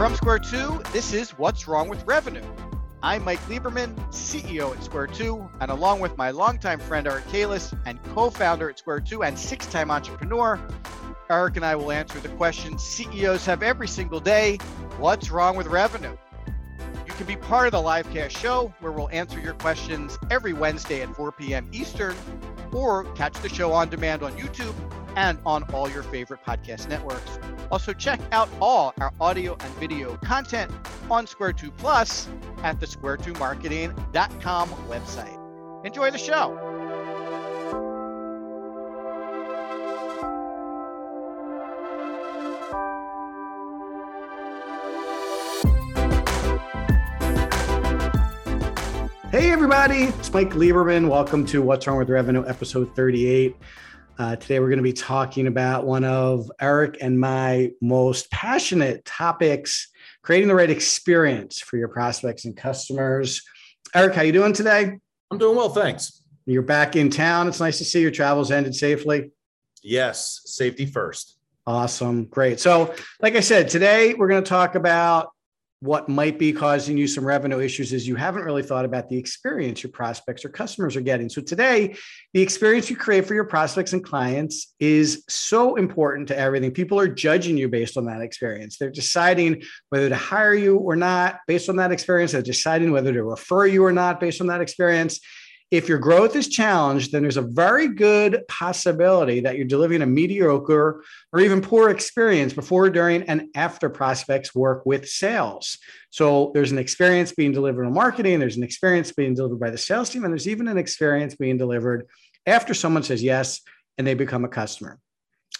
From Square 2, this is What's Wrong with Revenue. I'm Mike Lieberman, CEO at Square 2, and along with my longtime friend Eric Keiles and co founder at Square 2 and six time entrepreneur, Eric and I will answer the questions CEOs have every single day What's wrong with revenue? You can be part of the livecast show where we'll answer your questions every Wednesday at 4 p.m. Eastern, or catch the show on demand on YouTube and on all your favorite podcast networks. Also, check out all our audio and video content on Square 2 Plus at the square2marketing.com website. Enjoy the show. Hey, everybody, it's Mike Lieberman. Welcome to What's Wrong with Revenue, episode 38. Uh, today, we're going to be talking about one of Eric and my most passionate topics: creating the right experience for your prospects and customers. Eric, how you doing today? I'm doing well, thanks. You're back in town. It's nice to see your travels ended safely. Yes, safety first. Awesome, great. So, like I said, today we're going to talk about what might be causing you some revenue issues is you haven't really thought about the experience your prospects or customers are getting. So today, the experience you create for your prospects and clients is so important to everything. People are judging you based on that experience. They're deciding whether to hire you or not based on that experience. They're deciding whether to refer you or not based on that experience if your growth is challenged, then there's a very good possibility that you're delivering a mediocre or even poor experience before, during, and after prospects work with sales. So there's an experience being delivered in marketing, there's an experience being delivered by the sales team, and there's even an experience being delivered after someone says yes and they become a customer.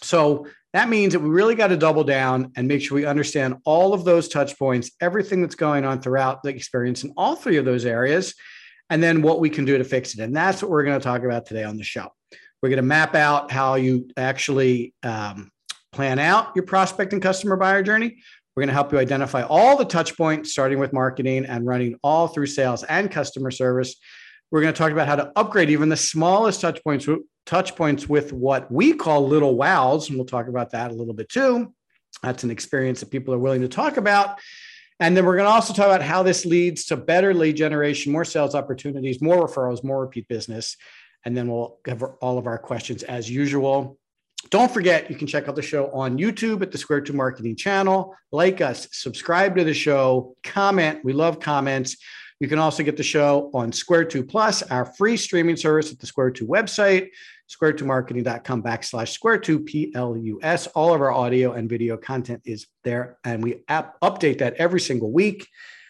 So that means that we really got to double down and make sure we understand all of those touch points, everything that's going on throughout the experience in all three of those areas and then what we can do to fix it. And that's what we're going to talk about today on the show. We're going to map out how you actually um, plan out your prospect and customer buyer journey. We're going to help you identify all the touch points, starting with marketing and running all through sales and customer service. We're going to talk about how to upgrade even the smallest touch points, touch points with what we call little wows. And we'll talk about that a little bit too. That's an experience that people are willing to talk about. And then we're going to also talk about how this leads to better lead generation, more sales opportunities, more referrals, more repeat business. And then we'll cover all of our questions as usual. Don't forget, you can check out the show on YouTube at the Square 2 Marketing channel. Like us, subscribe to the show, comment. We love comments. You can also get the show on Square 2 Plus, our free streaming service at the Square 2 website square2marketing.com backslash square two plus all of our audio and video content is there and we app update that every single week.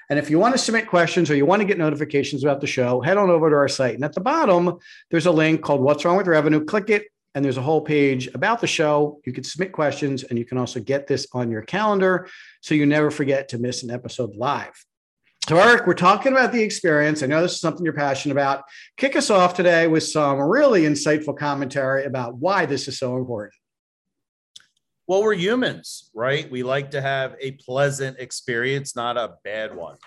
And if you want to submit questions or you want to get notifications about the show head on over to our site. And at the bottom there's a link called what's wrong with revenue. Click it and there's a whole page about the show. You can submit questions and you can also get this on your calendar so you never forget to miss an episode live so, Eric, we're talking about the experience. I know this is something you're passionate about. Kick us off today with some really insightful commentary about why this is so important. Well, we're humans, right? We like to have a pleasant experience, not a bad one.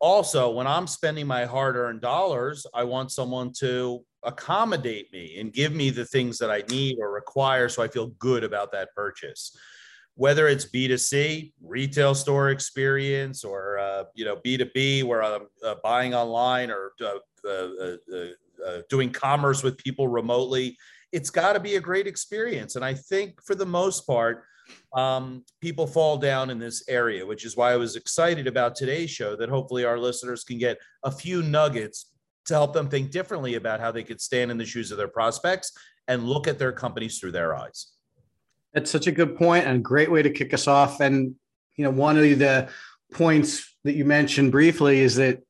Also, when I'm spending my hard earned dollars, I want someone to accommodate me and give me the things that I need or require so I feel good about that purchase whether it's B2C, retail store experience, or you know B2B, where I'm uh, buying online or uh, uh, doing commerce with people remotely, it's got to be a great experience. And I think for the most part, um, people fall down in this area, which is why I was excited about today's show. That hopefully our listeners can get a few nuggets to help them think differently about how they could stand in the shoes of their prospects and look at their companies through their eyes. That's such a good point and a great way to kick us off. And you know, one of the points that you mentioned briefly is that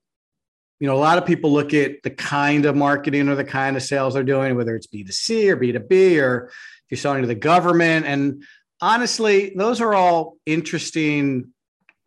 you know a lot of people look at the kind of marketing or the kind of sales they're doing, whether it's B2C or B2B or if you're selling to the government. And honestly, those are all interesting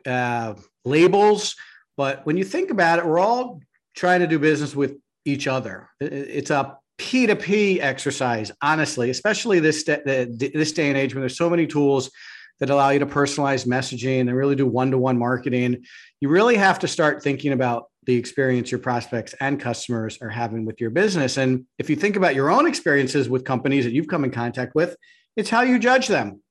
uh, labels. But when you think about it, we're all trying to do business with each other. It's a P2P exercise, honestly, especially this, this day and age when there's so many tools that allow you to personalize messaging and really do one-to-one marketing. You really have to start thinking about the experience your prospects and customers are having with your business. And if you think about your own experiences with companies that you've come in contact with, it's how you judge them.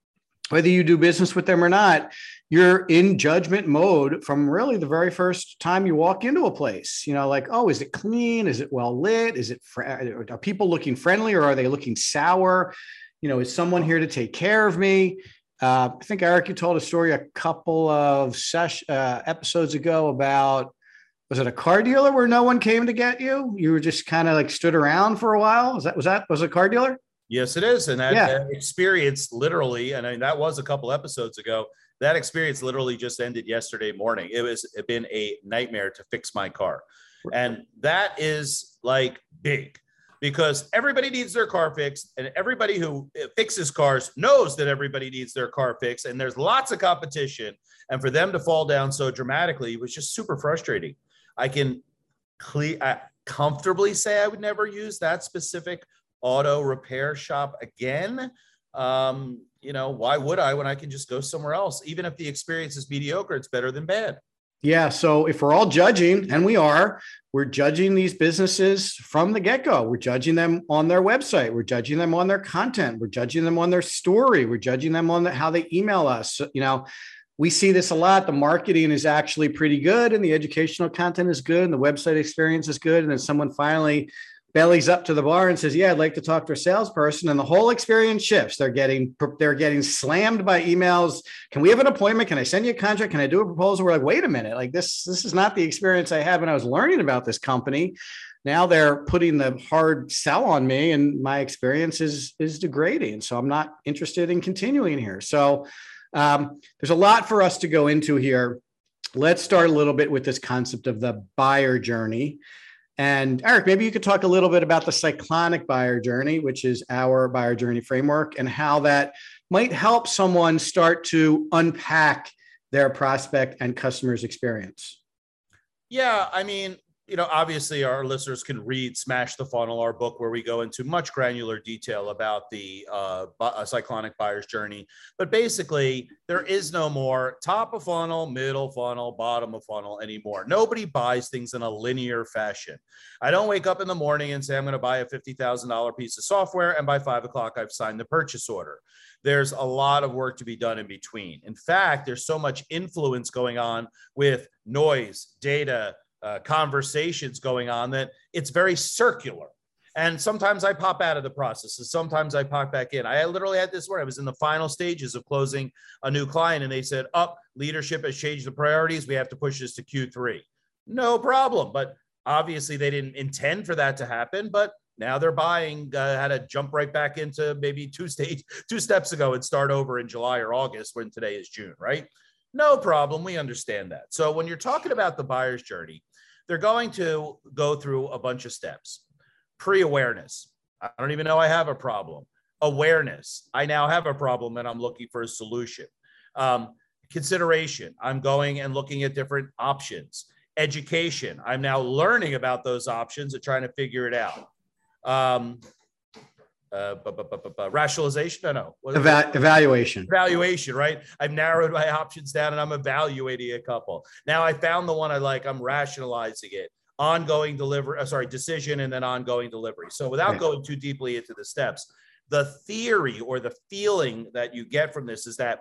whether you do business with them or not, you're in judgment mode from really the very first time you walk into a place. You know, like, oh, is it clean? Is it well lit? Is it fr- are people looking friendly or are they looking sour? You know, is someone here to take care of me? Uh, I think Eric, you told a story a couple of sesh, uh, episodes ago about was it a car dealer where no one came to get you? You were just kind of like stood around for a while. Was that was that was a car dealer? Yes, it is, and that, yeah. that experience literally, and I mean, that was a couple episodes ago. That experience literally just ended yesterday morning. It was it been a nightmare to fix my car, and that is like big because everybody needs their car fixed and everybody who uh, fixes cars knows that everybody needs their car fixed and there's lots of competition. And for them to fall down so dramatically was just super frustrating. I can cle- I comfortably say i would never use that specific auto repair shop again. Um, you know why would i when i can just go somewhere else? Even if the experience is mediocre it's better than bad yeah. So if we're all judging, and we are, we're judging these businesses from the get go. We're judging them on their website. We're judging them on their content. We're judging them on their story. We're judging them on the, how they email us. You know, we see this a lot. The marketing is actually pretty good, and the educational content is good, and the website experience is good. And then someone finally bellies up to the bar and says, "Yeah, I'd like to talk to a salesperson," and the whole experience shifts. They're getting they're getting slammed by emails. Can we have an appointment? Can I send you a contract? Can I do a proposal? We're like, wait a minute, like this this is not the experience I had when I was learning about this company. Now they're putting the hard sell on me, and my experience is is degrading. So I'm not interested in continuing here. So um, there's a lot for us to go into here. Let's start a little bit with this concept of the buyer journey. And Eric, maybe you could talk a little bit about the cyclonic buyer journey, which is our buyer journey framework, and how that might help someone start to unpack their prospect and customer's experience. Yeah, I mean, you know, obviously our listeners can read Smash the Funnel, our book, where we go into much granular detail about the uh, uh, cyclonic buyer's journey. But basically, there is no more top of funnel, middle funnel, bottom of funnel anymore. Nobody buys things in a linear fashion. I don't wake up in the morning and say, I'm going to buy a $50,000 piece of software, and by five o'clock, I've signed the purchase order. There's a lot of work to be done in between. In fact, there's so much influence going on with noise, data, uh, conversations going on that it's very circular. And sometimes I pop out of the process, and sometimes I pop back in. I literally had this where I was in the final stages of closing a new client, and they said, "Up, oh, leadership has changed the priorities. We have to push this to Q3." No problem, but obviously they didn't intend for that to happen. But now they're buying. Uh, had to jump right back into maybe two stage, two steps ago, and start over in July or August when today is June, right? No problem. We understand that. So when you're talking about the buyer's journey, they're going to go through a bunch of steps. Pre awareness. I don't even know I have a problem. Awareness. I now have a problem and I'm looking for a solution. Um, consideration. I'm going and looking at different options. Education. I'm now learning about those options and trying to figure it out. Um, uh, rationalization? No, no. Eva- evaluation. Evaluation, right? I've narrowed my options down and I'm evaluating a couple. Now I found the one I like. I'm rationalizing it. Ongoing delivery, uh, sorry, decision and then ongoing delivery. So without right. going too deeply into the steps, the theory or the feeling that you get from this is that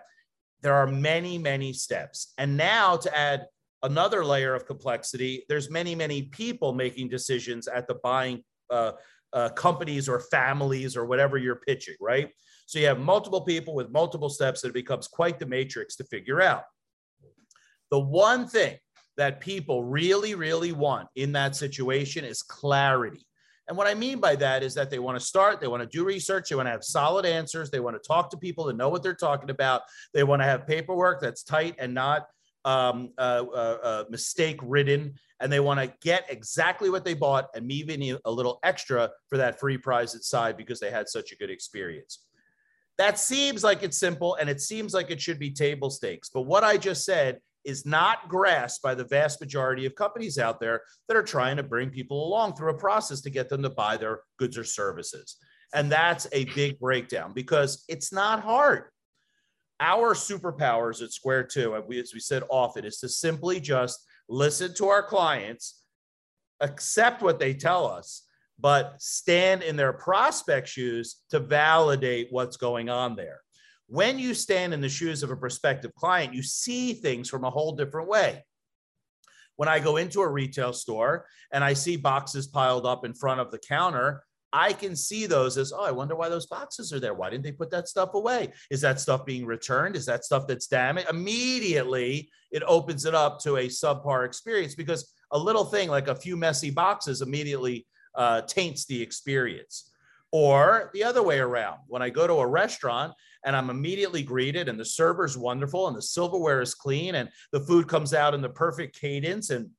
there are many, many steps. And now to add another layer of complexity, there's many, many people making decisions at the buying uh, uh, companies or families or whatever you're pitching, right? So you have multiple people with multiple steps and it becomes quite the matrix to figure out. The one thing that people really, really want in that situation is clarity. And what I mean by that is that they want to start, they want to do research, they want to have solid answers, they want to talk to people that know what they're talking about, they want to have paperwork that's tight and not um, uh, uh, uh, mistake ridden and they want to get exactly what they bought and maybe a little extra for that free prize inside because they had such a good experience. That seems like it's simple and it seems like it should be table stakes. But what I just said is not grasped by the vast majority of companies out there that are trying to bring people along through a process to get them to buy their goods or services. And that's a big breakdown because it's not hard. Our superpowers at Square Two, as we said often, is to simply just listen to our clients, accept what they tell us, but stand in their prospect shoes to validate what's going on there. When you stand in the shoes of a prospective client, you see things from a whole different way. When I go into a retail store and I see boxes piled up in front of the counter, I can see those as, oh, I wonder why those boxes are there. Why didn't they put that stuff away? Is that stuff being returned? Is that stuff that's damaged? Immediately, it opens it up to a subpar experience because a little thing like a few messy boxes immediately uh, taints the experience. Or the other way around, when I go to a restaurant and I'm immediately greeted and the server's wonderful and the silverware is clean and the food comes out in the perfect cadence and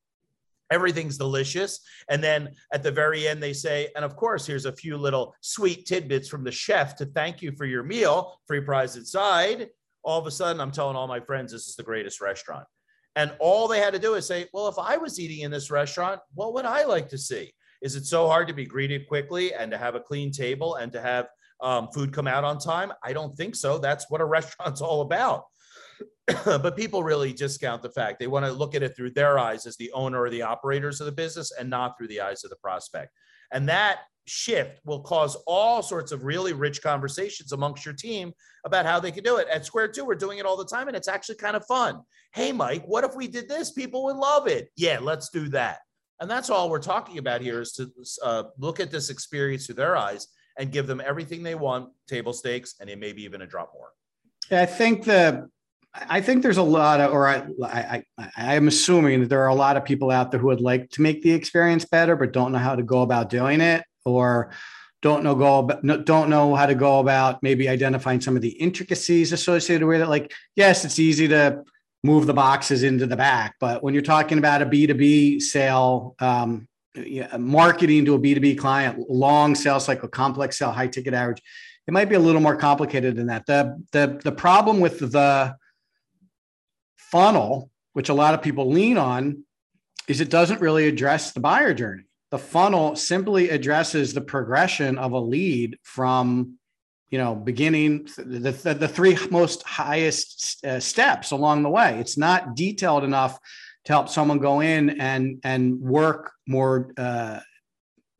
everything's delicious. And then at the very end, they say, and of course, here's a few little sweet tidbits from the chef to thank you for your meal, free prize inside. All of a sudden, I'm telling all my friends this is the greatest restaurant. And all they had to do is say, well, if I was eating in this restaurant, what would I like to see? Is it so hard to be greeted quickly and to have a clean table and to have um, food come out on time? I don't think so. That's what a restaurant's all about. but people really discount the fact they want to look at it through their eyes as the owner or the operators of the business and not through the eyes of the prospect. And that shift will cause all sorts of really rich conversations amongst your team about how they can do it. At Square 2, we're doing it all the time and it's actually kind of fun. Hey, Mike, what if we did this? People would love it. Yeah, let's do that. And that's all we're talking about here is to uh, look at this experience through their eyes and give them everything they want, table stakes, and maybe even a drop more. I think the I think there's a lot of, or I, I, I am assuming that there are a lot of people out there who would like to make the experience better, but don't know how to go about doing it, or don't know go don't know how to go about maybe identifying some of the intricacies associated with it. Like, yes, it's easy to move the boxes into the back, but when you're talking about a B2B sale, um, marketing to a B2B client, long sales cycle, complex sale, high ticket average, it might be a little more complicated than that. The the the problem with the funnel, which a lot of people lean on, is it doesn't really address the buyer journey. The funnel simply addresses the progression of a lead from you know beginning the, the, the three most highest uh, steps along the way it's not detailed enough to help someone go in and and work more uh,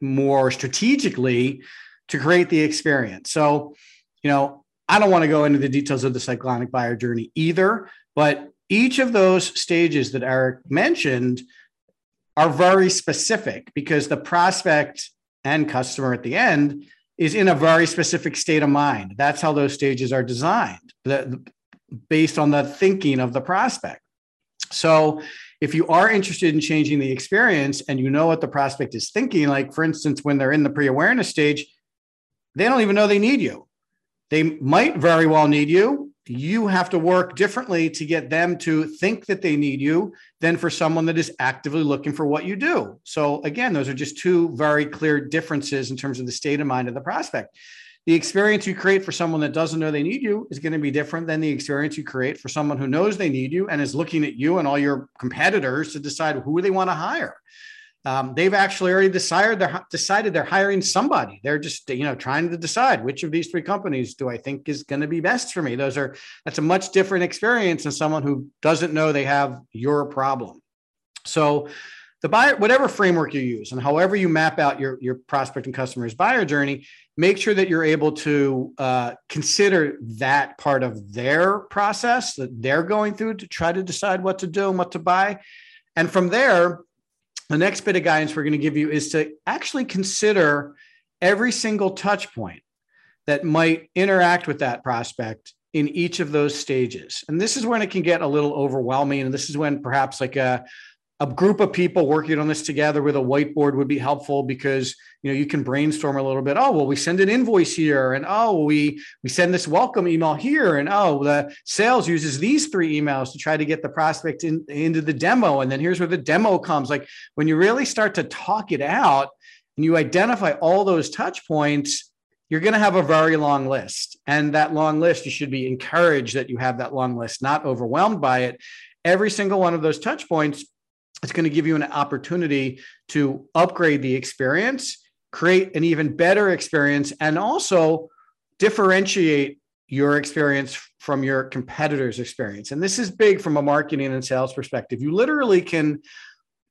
more strategically to create the experience so you know i don't want to go into the details of the cyclonic buyer journey either but each of those stages that Eric mentioned are very specific because the prospect and customer at the end is in a very specific state of mind. That's how those stages are designed, based on the thinking of the prospect. So, if you are interested in changing the experience and you know what the prospect is thinking, like for instance, when they're in the pre awareness stage, they don't even know they need you. They might very well need you you have to work differently to get them to think that they need you than for someone that is actively looking for what you do. So, again, those are just two very clear differences in terms of the state of mind of the prospect. The experience you create for someone that doesn't know they need you is going to be different than the experience you create for someone who knows they need you and is looking at you and all your competitors to decide who they want to hire um, they've actually already decided they're decided they're hiring somebody. They're just you know trying to decide which of these three companies do I think is going to be best for me. Those are that's a much different experience than someone who doesn't know they have your problem. So the buyer, whatever framework you use and however you map out your your prospect and customer's buyer journey, make sure that you're able to uh, consider that part of their process that they're going through to try to decide what to do and what to buy. And from there, the next bit of guidance we're going to give you is to actually consider every single touch point that might interact with that prospect in each of those stages. And this is when it can get a little overwhelming. And this is when perhaps like a, a group of people working on this together with a whiteboard would be helpful because you know you can brainstorm a little bit. Oh well we send an invoice here and oh we we send this welcome email here and oh the sales uses these three emails to try to get the prospect in, into the demo and then here's where the demo comes. Like when you really start to talk it out and you identify all those touch points you're going to have a very long list. And that long list you should be encouraged that you have that long list not overwhelmed by it. Every single one of those touch points it's going to give you an opportunity to upgrade the experience, create an even better experience, and also differentiate your experience from your competitor's experience. And this is big from a marketing and sales perspective. You literally can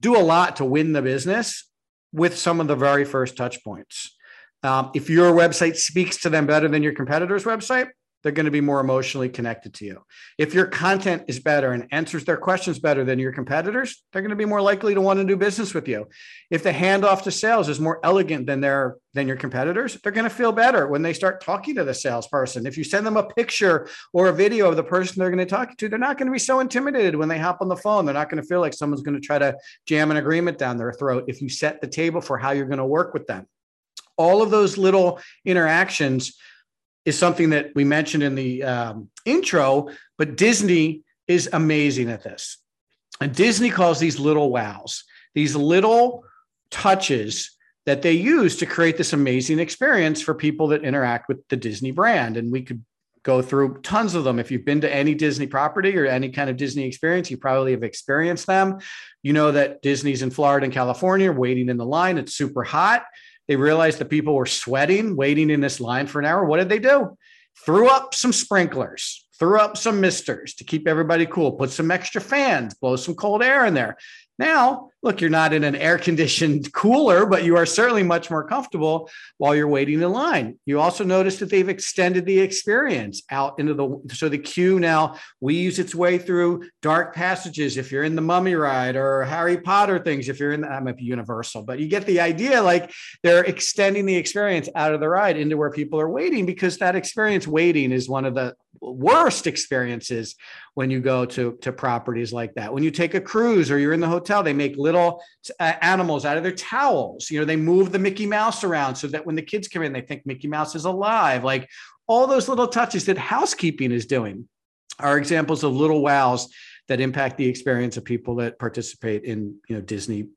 do a lot to win the business with some of the very first touch points. Um, if your website speaks to them better than your competitor's website, they're going to be more emotionally connected to you. If your content is better and answers their questions better than your competitors, they're going to be more likely to want to do business with you. If the handoff to sales is more elegant than their than your competitors, they're going to feel better when they start talking to the salesperson. If you send them a picture or a video of the person they're going to talk to, they're not going to be so intimidated when they hop on the phone. They're not going to feel like someone's going to try to jam an agreement down their throat if you set the table for how you're going to work with them. All of those little interactions is something that we mentioned in the um, intro, but Disney is amazing at this. And Disney calls these little wows, these little touches that they use to create this amazing experience for people that interact with the Disney brand. And we could go through tons of them. If you've been to any Disney property or any kind of Disney experience, you probably have experienced them. You know that Disney's in Florida and California, waiting in the line. It's super hot. They realized the people were sweating, waiting in this line for an hour. What did they do? Threw up some sprinklers, threw up some misters to keep everybody cool, put some extra fans, blow some cold air in there. Now, look, you're not in an air conditioned cooler, but you are certainly much more comfortable while you're waiting in line. You also notice that they've extended the experience out into the so the queue now weaves its way through dark passages if you're in the mummy ride or Harry Potter things if you're in the, that might be universal, but you get the idea like they're extending the experience out of the ride into where people are waiting because that experience waiting is one of the worst experiences when you go to to properties like that. When you take a cruise or you're in the hotel, they make little uh, animals out of their towels. You know, they move the Mickey Mouse around so that when the kids come in, they think Mickey Mouse is alive. Like all those little touches that housekeeping is doing are examples of little wows that impact the experience of people that participate in you know Disney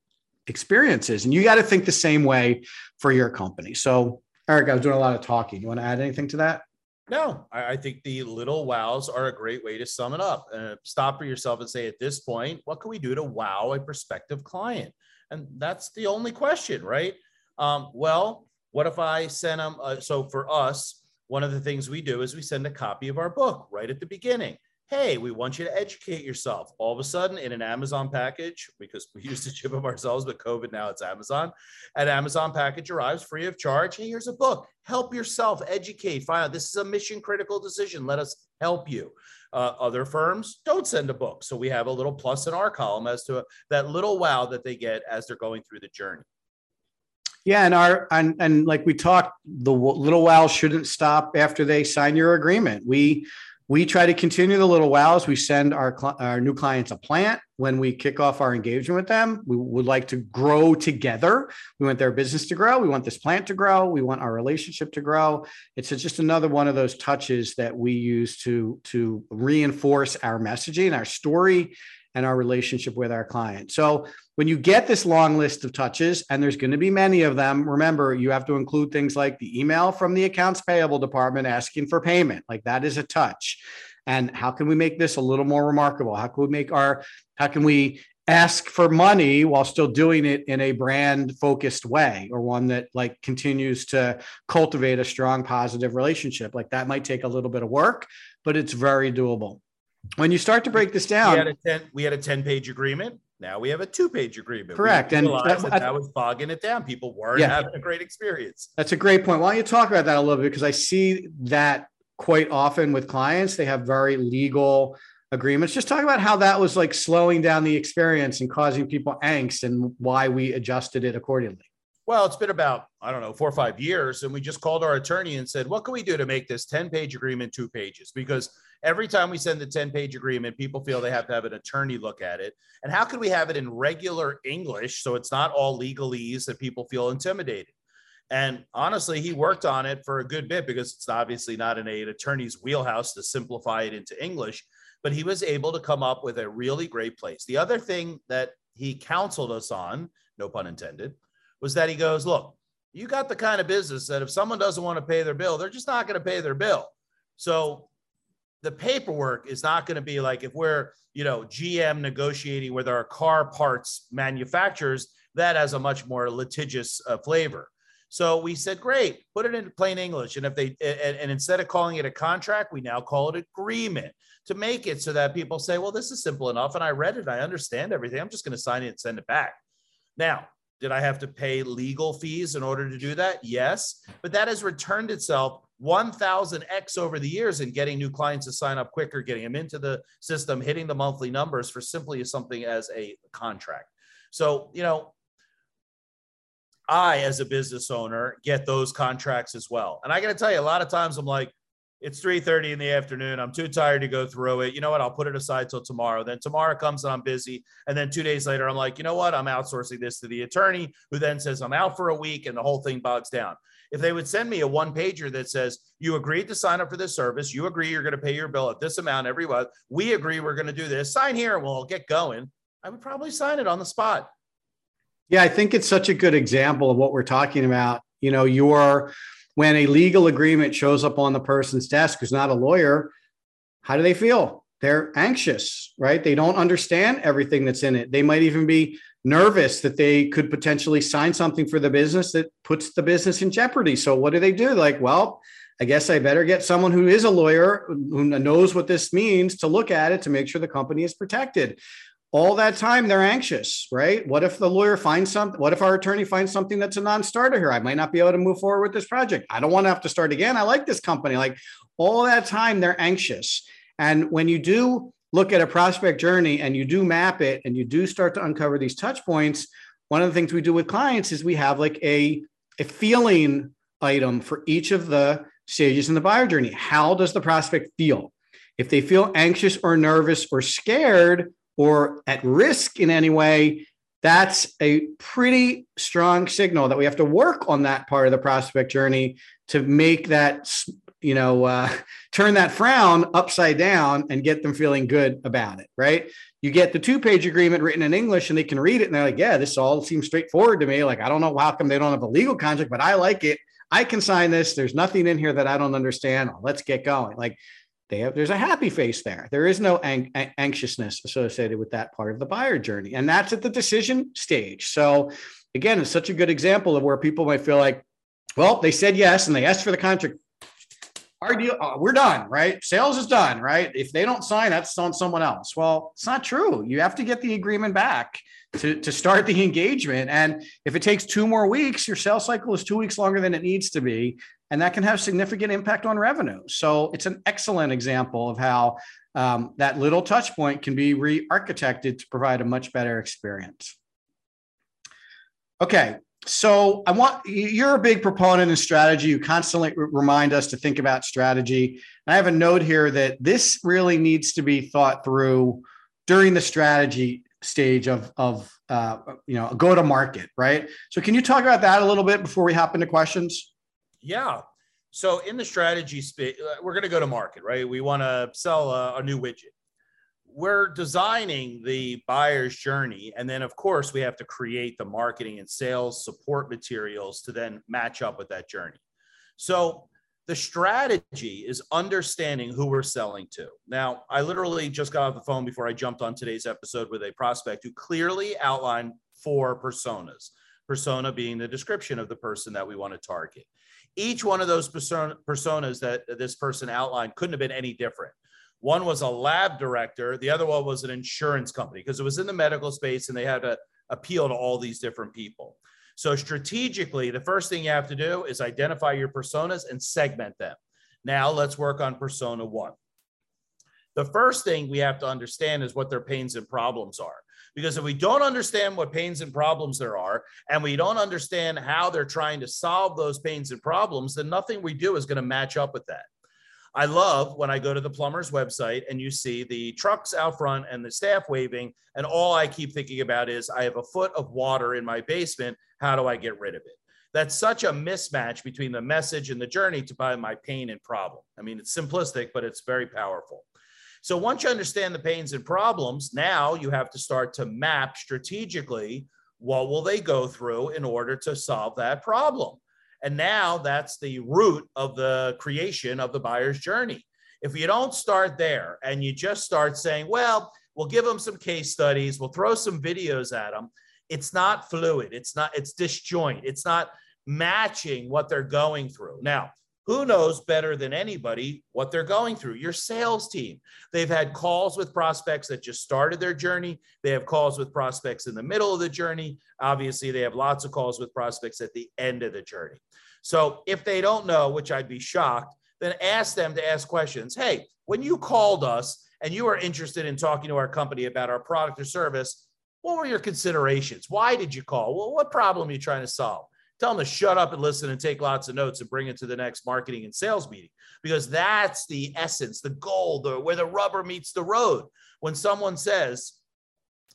experiences. And you got to think the same way for your company. So, Eric, I was doing a lot of talking. You want to add anything to that? No, I, I, think the little wows are a great way to sum it up. Uh, stop for yourself and say, at this point, what can we do to wow a prospective client? And that's the only question, right? Um, well, what if I send them? So for us, one of the things we do is we send a copy of our book right at the beginning hey, we want you to educate yourself. All of a sudden, in an Amazon package, because we used to ship them ourselves, but COVID now it's Amazon. An Amazon package arrives free of charge. Hey, here's a book. Help yourself, educate, find out. This is a mission critical decision. Let us help you. Uh, other firms don't send a book. So we have a little plus in our column as to a, that little wow that they get as they're going through the journey. Yeah, and our and and like we talked, the little wow shouldn't stop after they sign your agreement. We we try to continue the little wows. We send our, our new clients a plant when we kick off our engagement with them. We would like to grow together. We want their business to grow. We want this plant to grow. We want our relationship to grow. It's just another one of those touches that we use to, to reinforce our messaging, our story, and our relationship with our client. So when you get this long list of touches, and there's going to be many of them, remember you have to include things like the email from the accounts payable department asking for payment. Like that is a touch. And how can we make this a little more remarkable? How can we make our, how can we ask for money while still doing it in a brand focused way or one that like continues to cultivate a strong positive relationship like that might take a little bit of work but it's very doable when you start to break this down, we had a 10, we had a 10 page agreement. Now we have a two page agreement. Correct. and that, that, that, was bogging it down. People weren't yeah, having a great experience. That's a great point. Why don't you talk about that a little bit? Because I see that quite often with clients. They have very legal agreements. Just talk about how that was like slowing down the experience and causing people angst and why we adjusted it accordingly. Well, it's been about, I don't know, four or five years. And we just called our attorney and said, what can we do to make this 10 page agreement two pages? Because every time we send the 10 page agreement, people feel they have to have an attorney look at it. And how can we have it in regular English so it's not all legalese that people feel intimidated? And honestly, he worked on it for a good bit because it's obviously not an attorney's wheelhouse to simplify it into English, but he was able to come up with a really great place. The other thing that he counseled us on, no pun intended, was that he goes, look, you got the kind of business that if someone doesn't want to pay their bill, they're just not going to pay their bill. So the paperwork is not going to be like if we're, you know, GM negotiating with our car parts manufacturers, that has a much more litigious uh, flavor. So we said, great, put it in plain English. And if they, and, and, instead of calling it a contract, we now call it agreement to make it so that people say, well, this is simple enough. And I read it, I understand everything. I'm just going to sign it and send it back. Now, did I have to pay legal fees in order to do that? Yes. But that has returned itself 1000x over the years in getting new clients to sign up quicker, getting them into the system, hitting the monthly numbers for simply something as a contract. So, you know, I, as a business owner, get those contracts as well. And I got to tell you, a lot of times I'm like, it's 3:30 in the afternoon. I'm too tired to go through it. You know what? I'll put it aside till tomorrow. Then tomorrow comes and I'm busy. And then two days later, I'm like, you know what? I'm outsourcing this to the attorney, who then says I'm out for a week, and the whole thing bogs down. If they would send me a one pager that says, you agreed to sign up for this service, you agree you're going to pay your bill at this amount every month, we agree we're going to do this, sign here and we'll get going, I would probably sign it on the spot. Yeah, I think it's such a good example of what we're talking about. You know, you're when a legal agreement shows up on the person's desk who's not a lawyer, how do they feel? They're anxious, right? They don't understand everything that's in it. They might even be nervous that they could potentially sign something for the business that puts the business in jeopardy. So what do they do? Like, well, I guess I better get someone who is a lawyer who knows what this means to look at it to make sure the company is protected all that time they're anxious, right? What if the lawyer finds something? What if our attorney finds something that's a non-starter here? I might not be able to move forward with this project. I don't want to have to start again. I like this company. Like all that time they're anxious. And when you do look at a prospect journey and you do map it and you do start to uncover these touch points, one of the things we do with clients is we have like a, a feeling item for each of the stages in the buyer journey. How does the prospect feel? If they feel anxious or nervous or scared, or at risk in any way, that's a pretty strong signal that we have to work on that part of the prospect journey to make that you know uh, turn that frown upside down and get them feeling good about it right? You get the two page agreement written in english and they can read it and they're like yeah this all seems straightforward to me. Like i don't know how come they don't have a legal contract but i like it. I can sign this. There's nothing in here that i don't understand. Let's get going. Like they have there's a happy face there. There is no ang- anxiousness associated with that part of the buyer journey and that's at the decision stage. So again it's such a good example of where people might feel like well they said yes and they asked for the contract our deal uh, we're done right? Sales is done right? If they don't sign that's on someone else. Well it's not true. You have to get the agreement back to, to start the engagement. And if it takes two more weeks your sales cycle is two weeks longer than it needs to be and that can have significant impact on revenue. So it's an excellent example of how um, that little touch point can be re-architected to provide a much better experience. Okay, so I want you're a big proponent in strategy. You constantly remind us to think about strategy. And I have a note here that this really needs to be thought through during the strategy stage of of uh, you know go to market, right? So can you talk about that a little bit before we hop into questions? Yeah. So in the strategy space, uh, we're going to go to market, right? We want to sell a, a new widget. We're designing the buyer's journey. And then, of course, we have to create the marketing and sales support materials to then match up with that journey. So the strategy is understanding who we're selling to. Now, I literally just got off the phone before I jumped on today's episode with a prospect who clearly outlined four personas. Persona being the description of the person that we want to target each one of those personas that this person outlined couldn't have been any different. One was a lab director, the other one was an insurance company because it was in the medical space and they had to appeal to all these different people. So, strategically, the first thing you have to do is identify your personas and segment them. Now, let's work on persona one. The first thing we have to understand is what their pains and problems are. Because if we don't understand what pains and problems there are, and we don't understand how they're trying to solve those pains and problems, then nothing we do is going to match up with that. I love when I go to the plumber's website and you see the trucks out front and the staff waving, and all I keep thinking about is I have a foot of water in my basement. How do I get rid of it? That's such a mismatch between the message and the journey to buy my pain and problem. I mean, it's simplistic, but it's very powerful. So once you understand the pains and problems, now you have to start to map strategically what will they go through in order to solve that problem. And now that's the root of the creation of the buyer's journey. If you don't start there and you just start saying, well, we'll give them some case studies, we'll throw some videos at them, it's not fluid, it's not, it's disjoint, it's not matching what they're going through. Now, who knows better than anybody what they're going through? Your sales team. They've had calls with prospects that just started their journey. They have calls with prospects in the middle of the journey. Obviously, they have lots of calls with prospects at the end of the journey. So if they don't know, which I'd be shocked, then ask them to ask questions. Hey, when you called us and you are interested in talking to our company about our product or service, what were your considerations? Why did you call? Well, what problem are you trying to solve? Tell them to shut up and listen and take lots of notes and bring it to the next marketing and sales meeting because that's the essence, the goal, the, where the rubber meets the road. When someone says,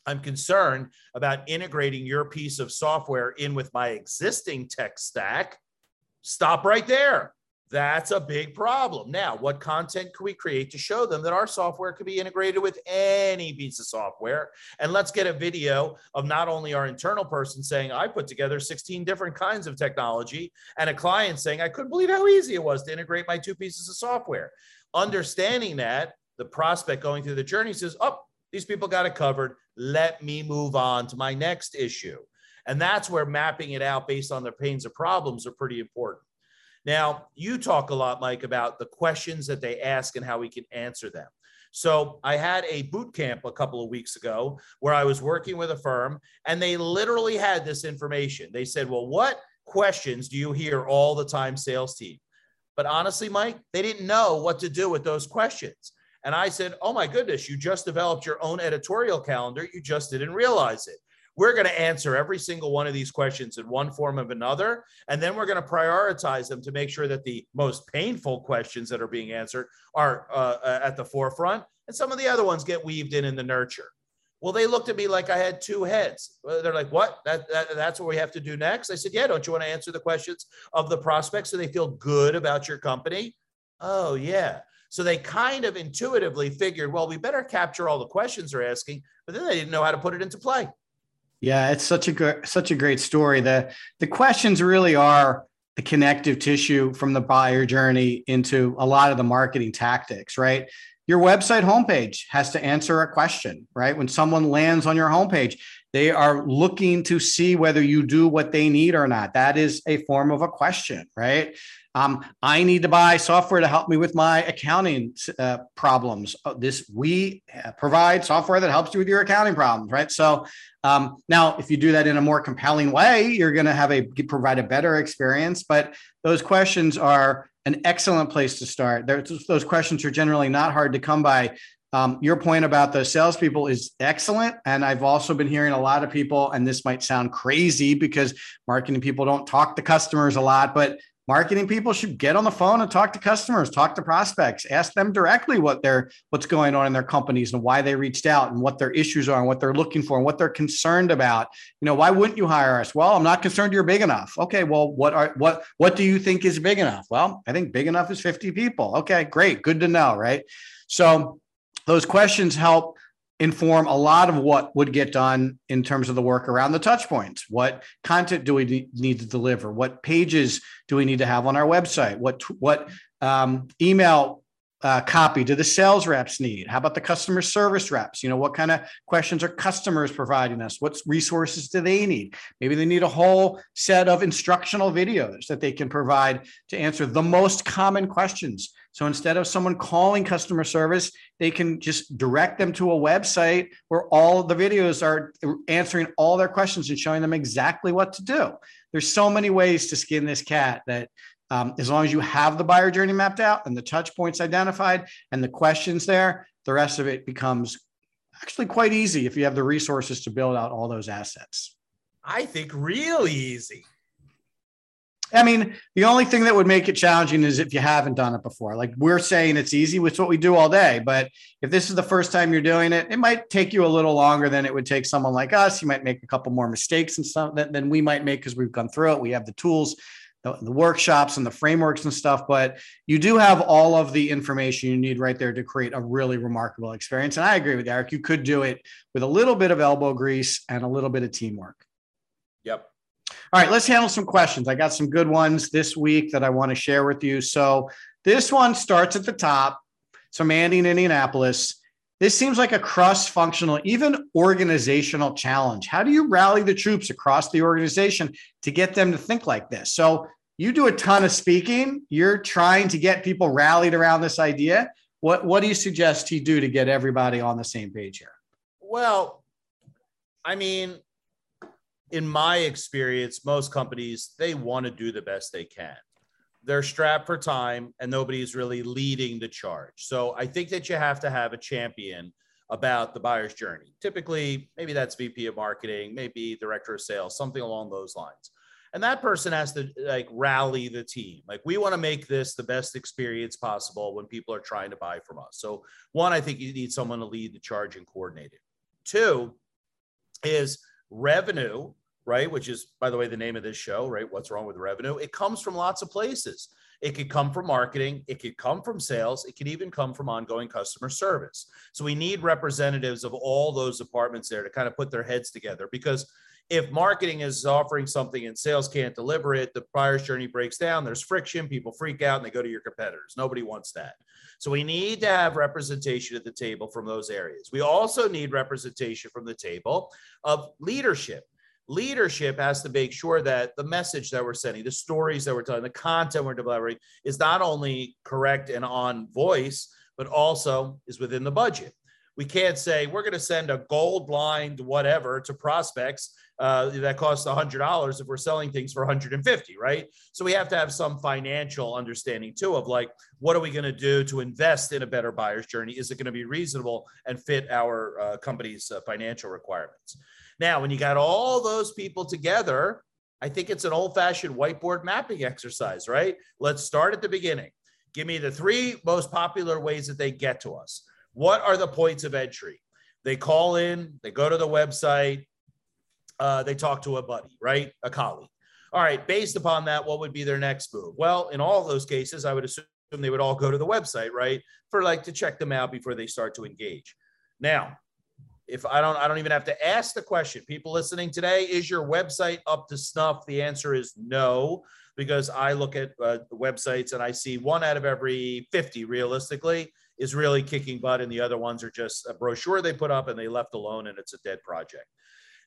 I'm concerned about integrating your piece of software in with my existing tech stack, stop right there. That's a big problem. Now, what content can we create to show them that our software could be integrated with any piece of software? And let's get a video of not only our internal person saying, I put together 16 different kinds of technology, and a client saying, I couldn't believe how easy it was to integrate my two pieces of software. Understanding that, the prospect going through the journey says, Oh, these people got it covered. Let me move on to my next issue. And that's where mapping it out based on their pains or problems are pretty important. Now, you talk a lot, Mike, about the questions that they ask and how we can answer them. So I had a boot camp a couple of weeks ago where I was working with a firm and they literally had this information. They said, Well, what questions do you hear all the time, sales team? But honestly, Mike, they didn't know what to do with those questions. And I said, Oh my goodness, you just developed your own editorial calendar. You just didn't realize it. We're going to answer every single one of these questions in one form of another. And then we're going to prioritize them to make sure that the most painful questions that are being answered are uh, uh, at the forefront. And some of the other ones get weaved in in the nurture. Well, they looked at me like I had two heads. They're like, what? That, that, that's what we have to do next? I said, yeah, don't you want to answer the questions of the prospects so they feel good about your company? Oh, yeah. So they kind of intuitively figured, well, we better capture all the questions they're asking, but then they didn't know how to put it into play. Yeah, it's such a good, such a great story. The the questions really are the connective tissue from the buyer journey into a lot of the marketing tactics, right? Your website homepage has to answer a question, right? When someone lands on your homepage, they are looking to see whether you do what they need or not. That is a form of a question, right? Um, I need to buy software to help me with my accounting uh, problems. Uh, this we uh, provide software that helps you with your accounting problems, right? So um, now, if you do that in a more compelling way, you're going to have a provide a better experience. But those questions are an excellent place to start. Those questions are generally not hard to come by. Um, your point about the salespeople is excellent. And I've also been hearing a lot of people, and this might sound crazy because marketing people don't talk to customers a lot, but marketing people should get on the phone and talk to customers talk to prospects ask them directly what they're what's going on in their companies and why they reached out and what their issues are and what they're looking for and what they're concerned about. You know why wouldn't you hire us? Well i'm not concerned you're big enough. Okay well what are what what do you think is big enough? Well i think big enough is 50 people. Okay great. Good to know right? So those questions help inform a lot of what would get done in terms of the work around the touch points. What content do we need to deliver? What pages do we need to have on our website? What what um, email uh, copy do the sales reps need? How about the customer service reps? You know, what kind of questions are customers providing us? What resources do they need? Maybe they need a whole set of instructional videos that they can provide to answer the most common questions. So instead of someone calling customer service, they can just direct them to a website where all the videos are answering all their questions and showing them exactly what to do. There's so many ways to skin this cat that um, as long as you have the buyer journey mapped out and the touch points identified and the questions there, the rest of it becomes actually quite easy if you have the resources to build out all those assets. I think real easy. I mean, the only thing that would make it challenging is if you haven't done it before. Like we're saying it's easy, which is what we do all day. But if this is the first time you're doing it, it might take you a little longer than it would take someone like us. You might make a couple more mistakes and stuff than we might make because we've gone through it. We have the tools the, the workshops and the frameworks and stuff, but you do have all of the information you need right there to create a really remarkable experience. And I agree with Eric. You could do it with a little bit of elbow grease and a little bit of teamwork. Yep. All right, let's handle some questions. I got some good ones this week that I want to share with you. So this one starts at the top. So Mandy in Indianapolis. This seems like a cross functional, even organizational challenge. How do you rally the troops across the organization to get them to think like this? So, you do a ton of speaking, you're trying to get people rallied around this idea. What, what do you suggest he do to get everybody on the same page here? Well, I mean, in my experience, most companies, they want to do the best they can. They're strapped for time and nobody's really leading the charge. So I think that you have to have a champion about the buyer's journey. Typically, maybe that's VP of marketing, maybe director of sales, something along those lines. And that person has to like rally the team. Like we want to make this the best experience possible when people are trying to buy from us. So one, I think you need someone to lead the charge and coordinate it. Two is revenue right? Which is, by the way, the name of this show, right? What's wrong with revenue? It comes from lots of places. It could come from marketing, it could come from sales, it could even come from ongoing customer service. So we need representatives of all those departments there to kind of put their heads together because if marketing is offering something and sales can't deliver it, the buyer's journey breaks down, there's friction, people freak out and they go to your competitors. Nobody wants that. So we need to have representation at the table from those areas. We also need representation from the table of leadership leadership has to make sure that the message that we're sending, the stories that we're telling, the content we're delivering is not only correct and on voice, but also is within the budget. We can't say we're going to send a gold blind whatever to prospects uh, that costs $100 if we're selling things for 150, right? So we have to have some financial understanding too of like, what are we going to do to invest in a better buyer's journey? Is it going to be reasonable and fit our uh, company's uh, financial requirements? Now, when you got all those people together, I think it's an old fashioned whiteboard mapping exercise, right? Let's start at the beginning. Give me the three most popular ways that they get to us. What are the points of entry? They call in, they go to the website, uh, they talk to a buddy, right? A colleague. All right, based upon that, what would be their next move? Well, in all those cases, I would assume they would all go to the website, right? For like to check them out before they start to engage. Now, if I don't, I don't even have to ask the question. People listening today, is your website up to snuff? The answer is no, because I look at uh, websites and I see one out of every 50 realistically is really kicking butt, and the other ones are just a brochure they put up and they left alone, and it's a dead project.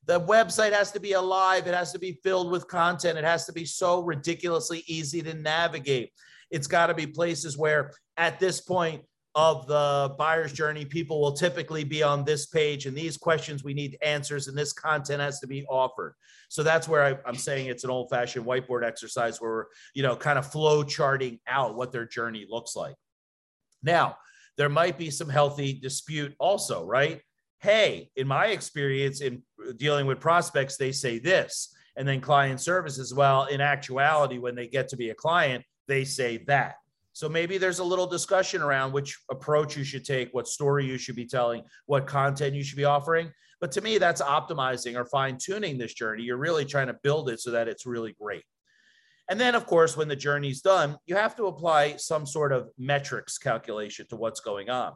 The website has to be alive. It has to be filled with content. It has to be so ridiculously easy to navigate. It's got to be places where, at this point, of the buyer's journey, people will typically be on this page and these questions we need answers and this content has to be offered. So that's where I, am saying it's an old fashioned whiteboard exercise where we're, you know, kind of flow charting out what their journey looks like. Now, there might be some healthy dispute also, right? Hey, in my experience in dealing with prospects, they say this. And then client service as well. In actuality, when they get to be a client, they say that. So maybe there's a little discussion around which approach you should take, what story you should be telling, what content you should be offering. But to me, that's optimizing or fine tuning this journey. You're really trying to build it so that it's really great. And then, of course, when the journey's done, you have to apply some sort of metrics calculation to what's going on.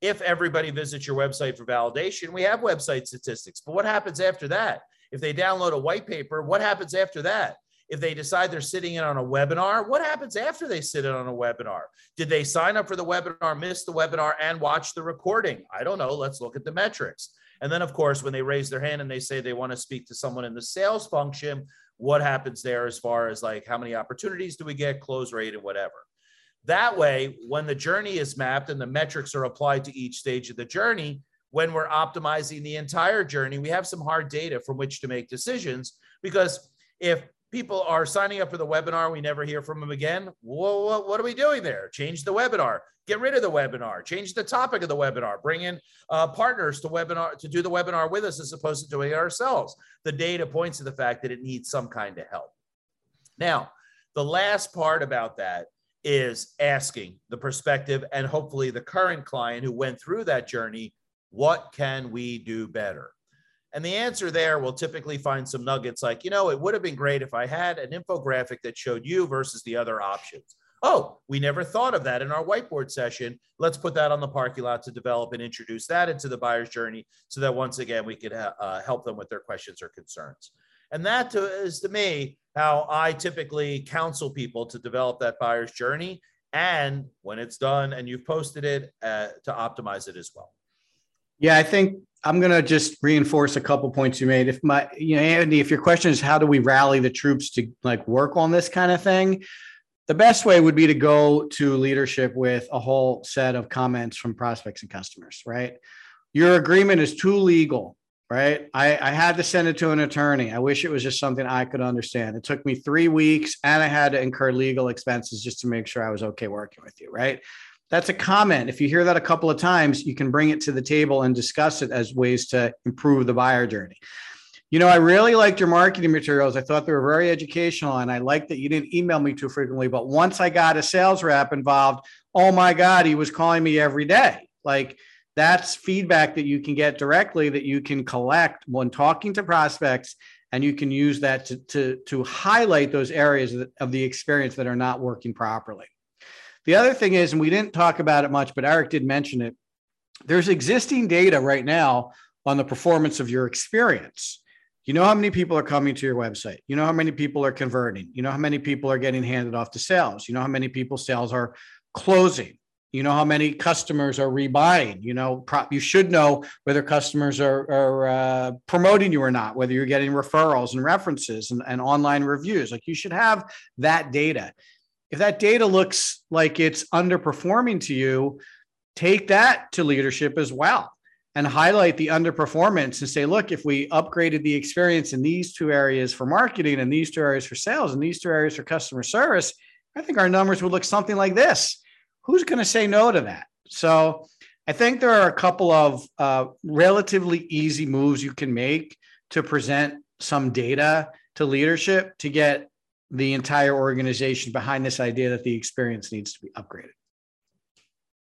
If everybody visits your website for validation, we have website statistics. But what happens after that? If they download a white paper, what happens after that? If they decide they're sitting in on a webinar, what happens after they sit in on a webinar? Did they sign up for the webinar, miss the webinar, and watch the recording? I don't know. Let's look at the metrics. And then, of course, when they raise their hand and they say they want to speak to someone in the sales function, what happens there as far as like how many opportunities do we get, close rate, and whatever. That way, when the journey is mapped and the metrics are applied to each stage of the journey, when we're optimizing the entire journey, we have some hard data from which to make decisions. Because if people are signing up for the webinar. We never hear from them again. What, are we doing there? Change the webinar. Get rid of the webinar. Change the topic of the webinar. Bring in uh, partners to webinar to do the webinar with us as opposed to doing it ourselves. The data points to the fact that it needs some kind of help. Now, the last part about that is asking the perspective and hopefully the current client who went through that journey, what can we do better? And the answer there will typically find some nuggets like, you know, it would have been great if I had an infographic that showed you versus the other options. Oh, we never thought of that in our whiteboard session. Let's put that on the parking lot to develop and introduce that into the buyer's journey so that once again, we could uh, help them with their questions or concerns. And that to, is to me how I typically counsel people to develop that buyer's journey. And when it's done and you've posted it, uh, to optimize it as well. Yeah, I think I'm going to just reinforce a couple points you made. If my, you know, Andy, if your question is how do we rally the troops to like work on this kind of thing, the best way would be to go to leadership with a whole set of comments from prospects and customers, right? Your agreement is too legal, right? I, I had to send it to an attorney. I wish it was just something I could understand. It took me three weeks and I had to incur legal expenses just to make sure I was okay working with you, right? That's a comment. If you hear that a couple of times, you can bring it to the table and discuss it as ways to improve the buyer journey. You know, I really liked your marketing materials. I thought they were very educational and I liked that you didn't email me too frequently. But once I got a sales rep involved, oh my God, he was calling me every day. Like, that's feedback that you can get directly that you can collect when talking to prospects and you can use that to, to, to highlight those areas of the experience that are not working properly the other thing is and we didn't talk about it much but eric did mention it there's existing data right now on the performance of your experience. You know how many people are coming to your website. You know how many people are converting. You know how many people are getting handed off to sales. You know how many people sales are closing. You know how many customers are rebuying. You know you should know whether customers are, are uh, promoting you or not whether you're getting referrals and references and, and online reviews. Like you should have that data if that data looks like it's underperforming to you take that to leadership as well and highlight the underperformance and say look if we upgraded the experience in these two areas for marketing and these two areas for sales and these two areas for customer service i think our numbers would look something like this who's going to say no to that? So I think there are a couple of uh, relatively easy moves you can make to present some data to leadership to get the entire organization behind this idea that the experience needs to be upgraded.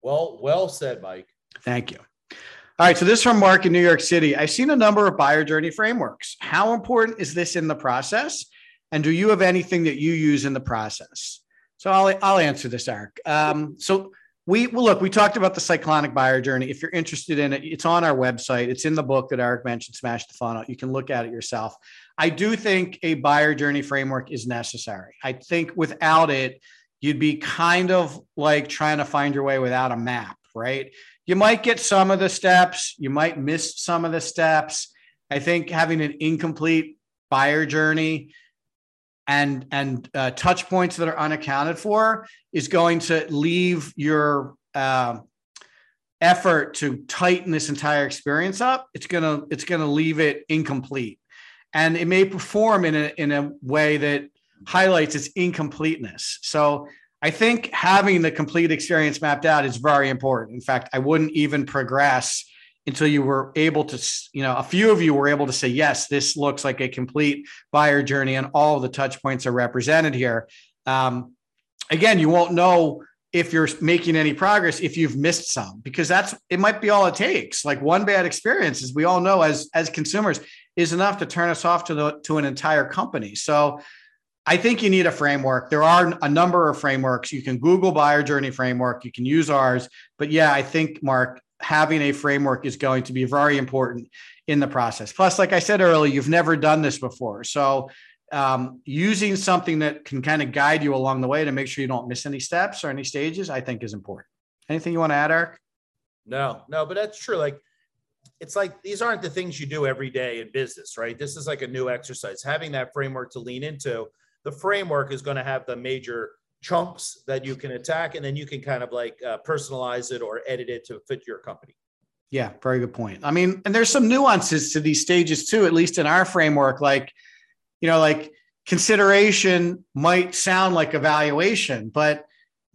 Well, well said, Mike. Thank you. All right, so this from Mark in New York City. I've seen a number of buyer journey frameworks. How important is this in the process? And do you have anything that you use in the process? So I'll I'll answer this, Eric. Um, so we well, look, we talked about the cyclonic buyer journey. If you're interested in it, it's on our website. It's in the book that Eric mentioned, Smash the Funnel. You can look at it yourself. I do think a buyer journey framework is necessary. I think without it, you'd be kind of like trying to find your way without a map, right? You might get some of the steps, you might miss some of the steps. I think having an incomplete buyer journey and and uh, touch points that are unaccounted for is going to leave your uh, effort to tighten this entire experience up. It's going to it's going to leave it incomplete. And it may perform in a in a way that highlights its incompleteness. So i think having the complete experience mapped out is very important. In fact i wouldn't even progress until you were able to, you know, a few of you were able to say, yes, this looks like a complete buyer journey and all the touch points are represented here. Um, again, you won't know if you're making any progress if you've missed some because that's it might be all it takes. Like one bad experience as we all know as as consumers is enough to turn us off to the to an entire company. So i think you need a framework. There are a number of frameworks. You can google buyer journey framework. You can use ours. But yeah i think mark having a framework is going to be very important in the process. Plus, like I said earlier, you've never done this before. So, um, using something that can kind of guide you along the way to make sure you don't miss any steps or any stages, I think is important. Anything you want to add, Eric? No, no, but that's true. Like, it's like these aren't the things you do every day in business, right? This is like a new exercise. Having that framework to lean into, the framework is going to have the major chunks that you can attack, and then you can kind of like uh, personalize it or edit it to fit your company. Yeah, very good point. I mean, and there's some nuances to these stages too, at least in our framework. Like, you know, like consideration might sound like evaluation, but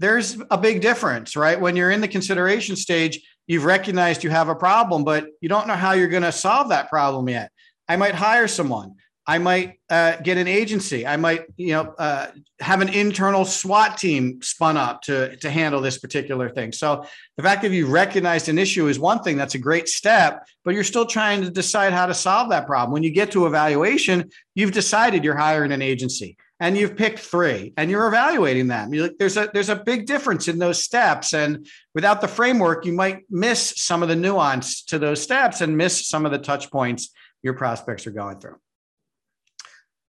there's a big difference, right? When you're in the consideration stage, you've recognized you have a problem, but you don't know how you're going to solve that problem yet. I might hire someone. I might uh, get an agency. I might, you know, uh, have an internal SWAT team spun up to to handle this particular thing. So the fact that you recognized an issue is one thing. That's a great step, but you're still trying to decide how to solve that problem. When you get to evaluation, you've decided you're hiring an agency and you've picked three and you're evaluating them. You're like, there's a there's a big difference in those steps, and without the framework, you might miss some of the nuance to those steps and miss some of the touch points your prospects are going through.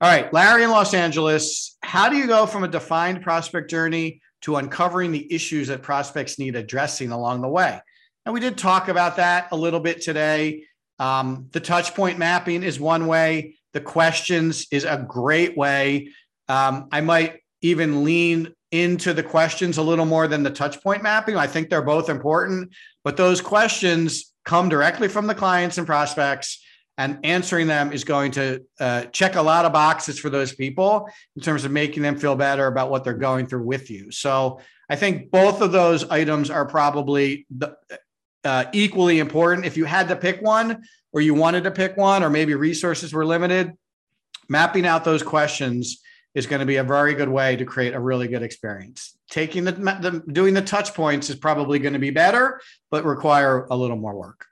All right, Larry in Los Angeles, how do you go from a defined prospect journey to uncovering the issues that prospects need addressing along the way? And we did talk about that a little bit today. Um, the touch point mapping is one way, the questions is a great way. Um, I might even lean into the questions a little more than the touch point mapping. I think they're both important, but those questions come directly from the clients and prospects and answering them is going to uh, check a lot of boxes for those people in terms of making them feel better about what they're going through with you. So I think both of those items are probably the, uh, equally important. If you had to pick one, or you wanted to pick one, or maybe resources were limited, mapping out those questions is going to be a very good way to create a really good experience. Taking the, the doing the touch points is probably going to be better, but require a little more work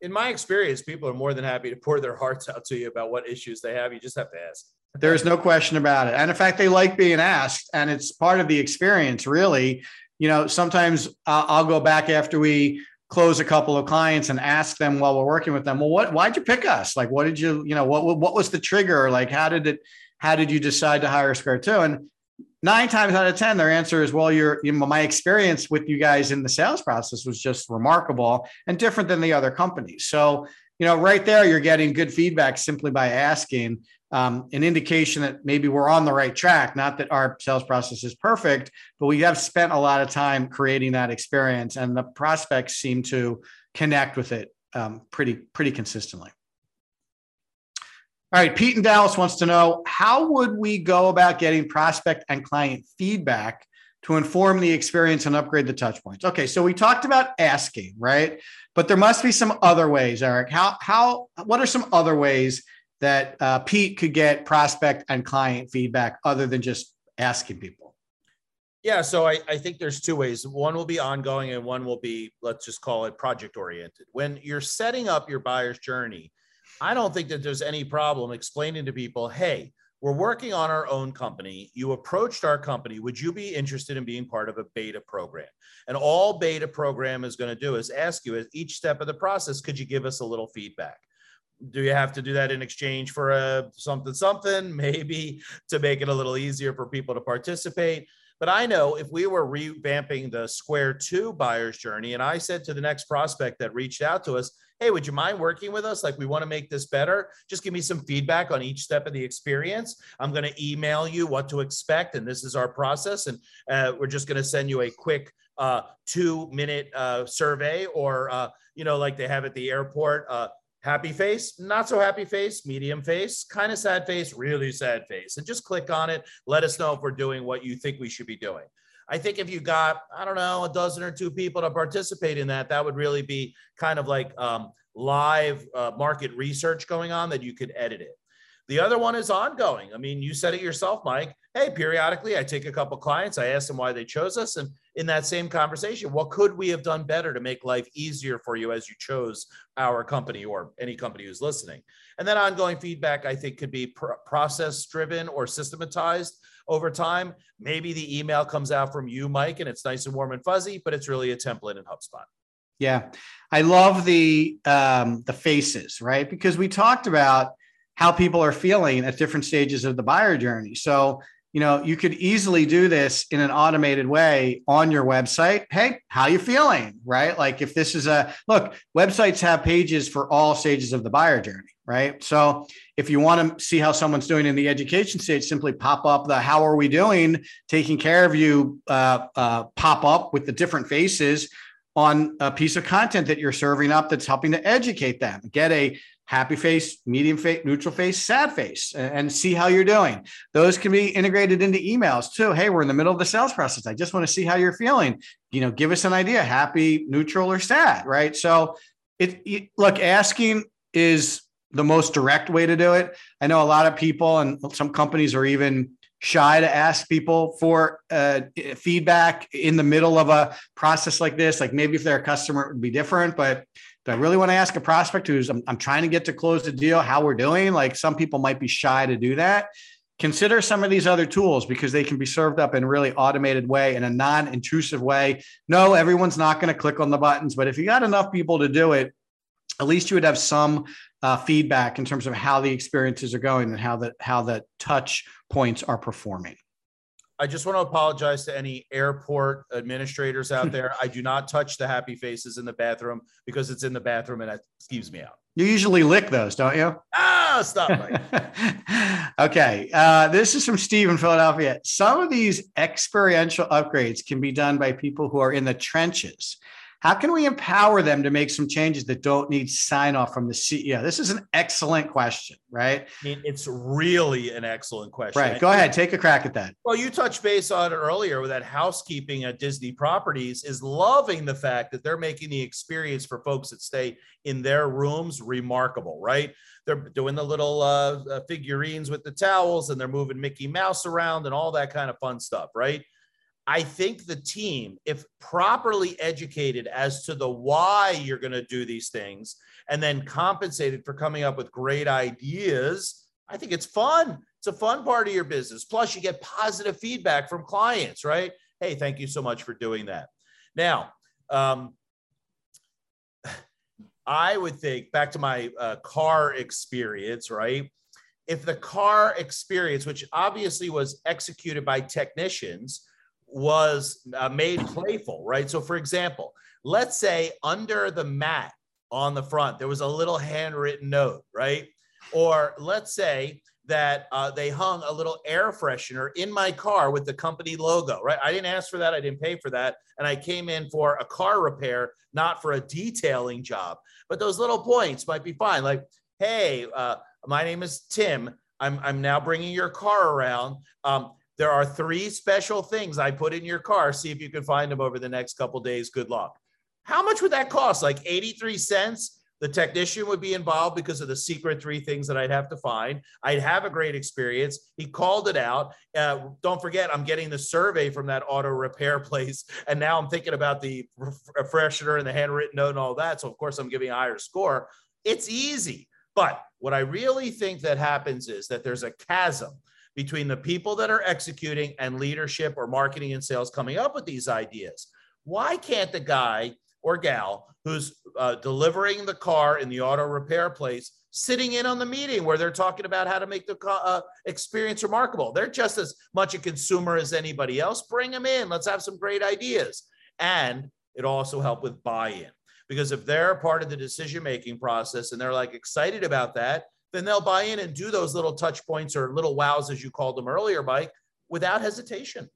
in my experience, people are more than happy to pour their hearts out to you about what issues they have. You just have to ask. There is no question about it. And in fact, they like being asked, and it's part of the experience, really. You know, sometimes I'll go back after we close a couple of clients and ask them while we're working with them, well, what, why'd you pick us? Like, what did you, you know, what, what was the trigger? Like, how did it, how did you decide to hire Square Two? And nine times out of 10, their answer is, well, your, you know, my experience with you guys in the sales process was just remarkable and different than the other companies. So, you know, right there, you're getting good feedback simply by asking um, an indication that maybe we're on the right track. Not that our sales process is perfect, but we have spent a lot of time creating that experience, and the prospects seem to connect with it um, pretty pretty consistently. All right, Pete in Dallas wants to know how would we go about getting prospect and client feedback to inform the experience and upgrade the touch points? Okay, so we talked about asking, right? But there must be some other ways, Eric. How how what are some other ways that uh, Pete could get prospect and client feedback other than just asking people? Yeah, so I, I think there's two ways. One will be ongoing, and one will be let's just call it project oriented. When you're setting up your buyer's journey I don't think that there's any problem explaining to people, hey, we're working on our own company. You approached our company. Would you be interested in being part of a beta program? And all beta program is going to do is ask you at each step of the process, could you give us a little feedback? Do you have to do that in exchange for a something something? Maybe to make it a little easier for people to participate. But I know if we were revamping the Square 2 buyer's journey, and I said to the next prospect that reached out to us, hey, would you mind working with us? Like, we want to make this better. Just give me some feedback on each step of the experience. I'm going to email you what to expect, and this is our process. And uh, we're just going to send you a quick uh, two minute uh, survey, or, uh, you know, like they have at the airport. Uh, happy face, not so happy face, medium face, kind of sad face, really sad face. And just click on it. Let us know if we're doing what you think we should be doing. I think if you got, I don't know, a dozen or two people to participate in that, that would really be kind of like um, live uh, market research going on that you could edit it. The other one is ongoing. I mean, you said it yourself, Mike. Hey, periodically I take a couple clients, I ask them why they chose us. And in that same conversation, what could we have done better to make life easier for you as you chose our company or any company who's listening? And then ongoing feedback, I think, could be pr- process driven or systematized over time. Maybe the email comes out from you, Mike, and it's nice and warm and fuzzy, but it's really a template in HubSpot. Yeah, I love the um, the faces, right? Because we talked about how people are feeling at different stages of the buyer journey. So you know you could easily do this in an automated way on your website hey how you feeling right like if this is a look websites have pages for all stages of the buyer journey right so if you want to see how someone's doing in the education stage simply pop up the how are we doing taking care of you uh, uh, pop up with the different faces on a piece of content that you're serving up that's helping to educate them get a happy face, medium face, neutral face, sad face, and see how you're doing. Those can be integrated into emails too. Hey, we're in the middle of the sales process. I just want to see how you're feeling. You know, give us an idea, happy, neutral, or sad, right? So it, it look, asking is the most direct way to do it. I know a lot of people and some companies are even shy to ask people for uh, feedback in the middle of a process like this. Like maybe if they're a customer, it would be different, but do I really want to ask a prospect who's I'm, I'm trying to get to close the deal how we're doing? Like some people might be shy to do that. Consider some of these other tools because they can be served up in a really automated way in a non-intrusive way. No, everyone's not going to click on the buttons, but if you got enough people to do it, at least you would have some uh, feedback in terms of how the experiences are going and how the how the touch points are performing. I just want to apologize to any airport administrators out there. I do not touch the happy faces in the bathroom because it's in the bathroom and it skeeves me out. You usually lick those, don't you? Ah, stop. okay. Uh, this is from Steve in Philadelphia. Some of these experiential upgrades can be done by people who are in the trenches. How can we empower them to make some changes that don't need sign off from the CEO? This is an excellent question, right? I mean, it's really an excellent question. Right. Go ahead, take a crack at that. Well, you touched base on it earlier with that housekeeping at Disney properties is loving the fact that they're making the experience for folks that stay in their rooms remarkable, right? They're doing the little uh, uh figurines with the towels and they're moving Mickey Mouse around and all that kind of fun stuff, right? I think the team, if properly educated as to the why you're going to do these things and then compensated for coming up with great ideas, I think it's fun. It's a fun part of your business. Plus, you get positive feedback from clients, right? Hey, thank you so much for doing that. Now, um, I would think back to my uh, car experience, right? If the car experience, which obviously was executed by technicians, was uh, made playful, right? So, for example, let's say under the mat on the front, there was a little handwritten note, right? Or let's say that uh, they hung a little air freshener in my car with the company logo, right? I didn't ask for that. I didn't pay for that. And I came in for a car repair, not for a detailing job. But those little points might be fine. Like, hey, uh, my name is Tim. I'm, I'm now bringing your car around. Um, there are three special things I put in your car. See if you can find them over the next couple days. Good luck. How much would that cost? Like 83 cents? The technician would be involved because of the secret three things that I'd have to find. I'd have a great experience. He called it out. Uh, don't forget, I'm getting the survey from that auto repair place. And now I'm thinking about the freshener and the handwritten note and all that. So, of course, I'm giving a higher score. It's easy. But what I really think that happens is that there's a chasm between the people that are executing and leadership or marketing and sales coming up with these ideas. Why can't the guy or gal who's uh, delivering the car in the auto repair place sitting in on the meeting where they're talking about how to make the uh, experience remarkable? They're just as much a consumer as anybody else. Bring them in. Let's have some great ideas. And it also help with buy-in because if they're part of the decision making process and they're like excited about that then they'll buy in and do those little touch points or little wows, as you called them earlier, Mike, without hesitation.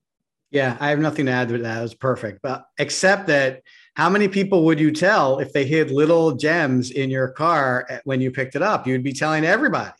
Yeah, I have nothing to add to that. It was perfect. But except that how many people would you tell if they hid little gems in your car when you picked it up? You'd be telling everybody.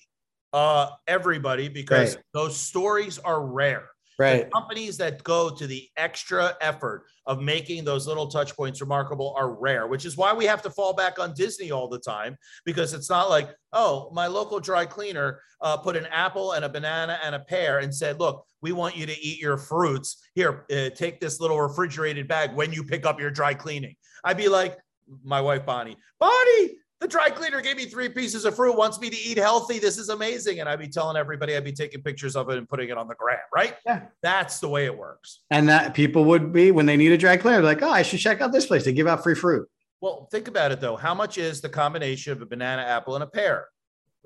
Uh, everybody, because right. those stories are rare. Right. The companies that go to the extra effort of making those little touch points remarkable are rare, which is why we have to fall back on Disney all the time because it's not like, oh, my local dry cleaner uh, put an apple and a banana and a pear and said, look, we want you to eat your fruits. Here, uh, take this little refrigerated bag when you pick up your dry cleaning. I'd be like, my wife, Bonnie, Bonnie, the dry cleaner gave me three pieces of fruit, wants me to eat healthy. This is amazing. And I'd be telling everybody, I'd be taking pictures of it and putting it on the gram, right? Yeah. That's the way it works. And that people would be, when they need a dry cleaner, like, oh, I should check out this place. They give out free fruit. Well, think about it though. How much is the combination of a banana, apple, and a pear?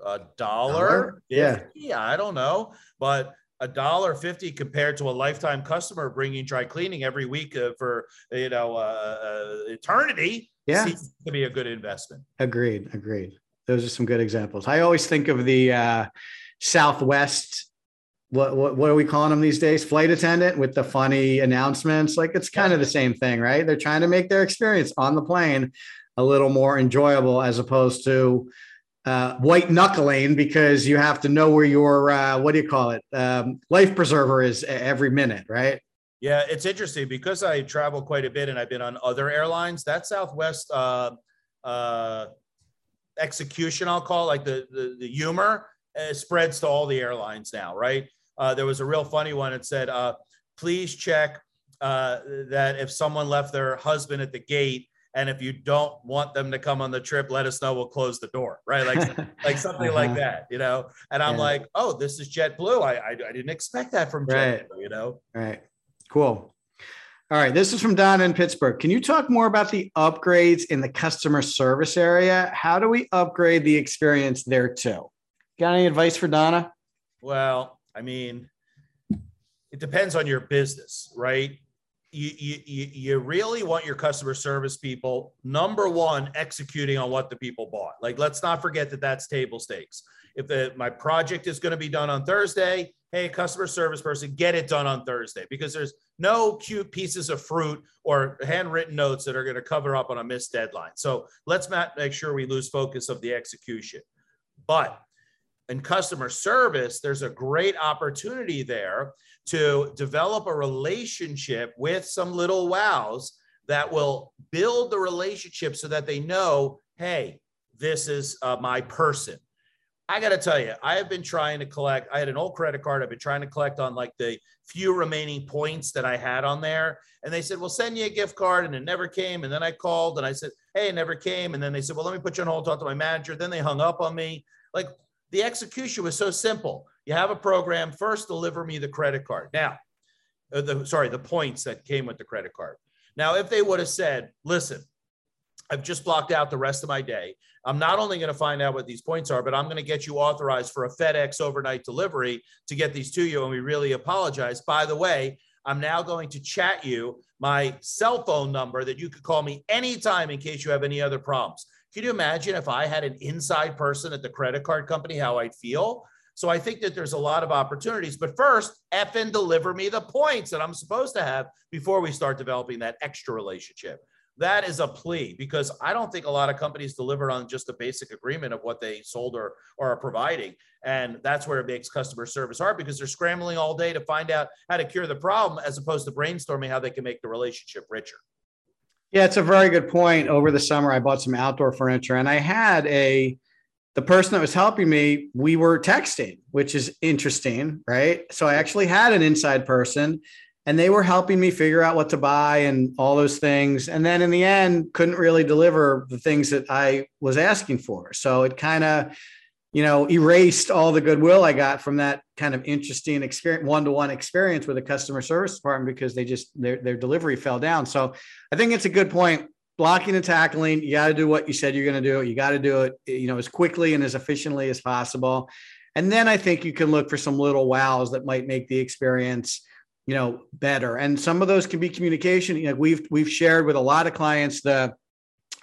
A dollar? Yeah. I don't know. But a dollar fifty compared to a lifetime customer bringing dry cleaning every week uh, for you know uh, uh, eternity yeah. seems to be a good investment. Agreed. Agreed. Those are some good examples. I always think of the uh, Southwest. What, what what are we calling them these days? Flight attendant with the funny announcements. Like it's kind yeah. of the same thing, right? They're trying to make their experience on the plane a little more enjoyable as opposed to uh, white knuckling because you have to know where your uh, what do you call it um, life preserver is every minute, right? Yeah, it's interesting because I travel quite a bit and I've been on other airlines. That Southwest uh, uh, execution, I'll call like the the, the humor, uh, spreads to all the airlines now, right? Uh, there was a real funny one. It said, uh, "Please check uh, that if someone left their husband at the gate." And if you don't want them to come on the trip, let us know. We'll close the door, right? Like, like something uh-huh. like that, you know. And I'm yeah. like, oh, this is JetBlue. I, I, I didn't expect that from JetBlue, you know. Right. Cool. All right, this is from Don in Pittsburgh. Can you talk more about the upgrades in the customer service area? How do we upgrade the experience there too? Got any advice for Donna? Well, I mean, it depends on your business, right? You, you, you really want your customer service people, number one, executing on what the people bought. Like, let's not forget that that's table stakes. If the, my project is going to be done on Thursday, hey, customer service person, get it done on Thursday because there's no cute pieces of fruit or handwritten notes that are going to cover up on a missed deadline. So let's not make sure we lose focus of the execution. But in customer service, there's a great opportunity there to develop a relationship with some little wows that will build the relationship so that they know, hey, this is uh, my person. I got to tell you, I have been trying to collect. I had an old credit card. I've been trying to collect on like the few remaining points that I had on there. And they said, "We'll send you a gift card," and it never came. And then I called and I said, "Hey, it never came." And then they said, "Well, let me put you on hold, talk to my manager." Then they hung up on me. Like the execution was so simple. You have a program. First, deliver me the credit card. Now, uh, the sorry, the points that came with the credit card. Now, if they would have said, "Listen, I've just blocked out the rest of my day. I'm not only going to find out what these points are, but I'm going to get you authorized for a FedEx overnight delivery to get these to you. And we really apologize. By the way, I'm now going to chat you my cell phone number that you could call me anytime in case you have any other problems. Can you imagine if I had an inside person at the credit card company, how I'd feel? So I think that there's a lot of opportunities. But first, and deliver me the points that I'm supposed to have before we start developing that extra relationship that is a plea because I don't think a lot of companies deliver on just a basic agreement of what they sold or, or are providing. And that's where it makes customer service hard because they're scrambling all day to find out how to cure the problem as opposed to brainstorming how they can make the relationship richer. Yeah, it's a very good point. Over the summer, I bought some outdoor furniture and I had a, the person that was helping me, we were texting, which is interesting, right? So I actually had an inside person and they were helping me figure out what to buy and all those things and then in the end couldn't really deliver the things that i was asking for so it kind of you know erased all the goodwill i got from that kind of interesting experience one-to-one experience with a customer service department because they just their, their delivery fell down. So i think it's a good point. Blocking and tackling you got to do what you said you're going to do. You got to do it you know as quickly and as efficiently as possible. And then i think you can look for some little wows that might make the experience you know better. And some of those can be communication. You know we've we've shared with a lot of clients the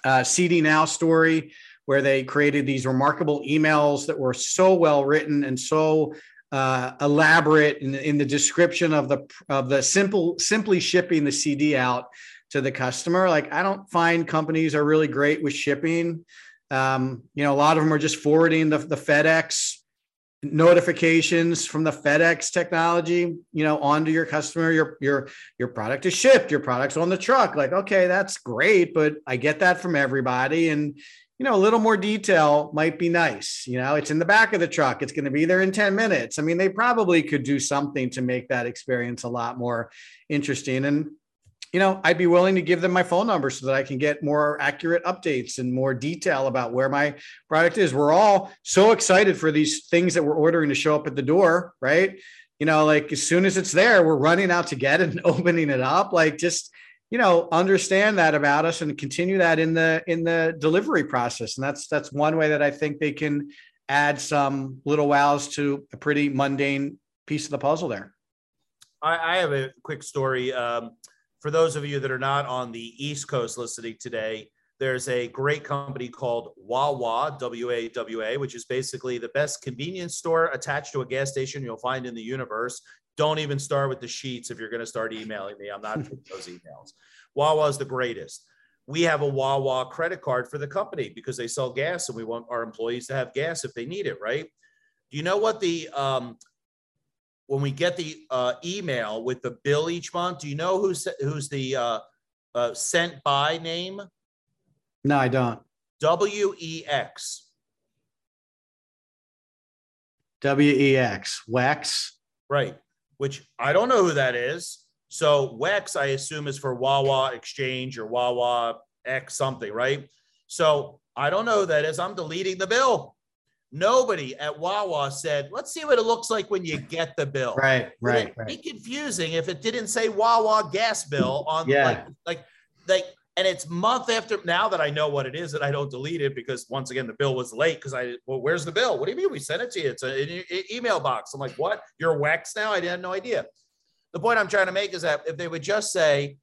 uh, cd now story where they created these remarkable emails that were so well written and so uh, elaborate in, in the description of the of the simple simply shipping the cd out to the customer like i don't find companies are really great with shipping um, you know a lot of them are just forwarding the, the fedex notifications from the FedEx technology, you know, onto your customer, your your your product is shipped, your product's on the truck. Like, okay, that's great, but I get that from everybody. And you know, a little more detail might be nice. You know, it's in the back of the truck. It's going to be there in 10 minutes. I mean, they probably could do something to make that experience a lot more interesting. And you know, I'd be willing to give them my phone number so that I can get more accurate updates and more detail about where my product is. We're all so excited for these things that we're ordering to show up at the door, right? You know, like as soon as it's there, we're running out to get it and opening it up. Like just, you know, understand that about us and continue that in the in the delivery process. And that's that's one way that I think they can add some little wows to a pretty mundane piece of the puzzle there. I, I have a quick story. Um, for those of you that are not on the East Coast listening today, there's a great company called Wawa, W A W A, which is basically the best convenience store attached to a gas station you'll find in the universe. Don't even start with the Sheetz if you're going to start emailing me. I'm not those emails. Wawa is the greatest. We have a Wawa credit card for the company because they sell gas and we want our employees to have gas if they need it, right? Do you know what the um, when we get the uh, email with the bill each month, do you know who's who's the uh, uh, sent by name? No, I don't. W E X. W E X. Wex. Right. Which I don't know who that is. So Wex, I assume, is for Wawa Exchange or Wawa X something, right? So I don't know who that is. I'm deleting the bill. Nobody at Wawa said, let's see what it looks like when you get the bill. Right, right, right. Be confusing if it didn't say Wawa gas bill on yeah. like like like and it's month after now that I know what it is that I don't delete it because once again the bill was late because I well where's the bill? What do you mean we sent it to you? It's an email box. I'm like what? You're Wex now? I had no idea. The point I'm trying to make is that if they would just say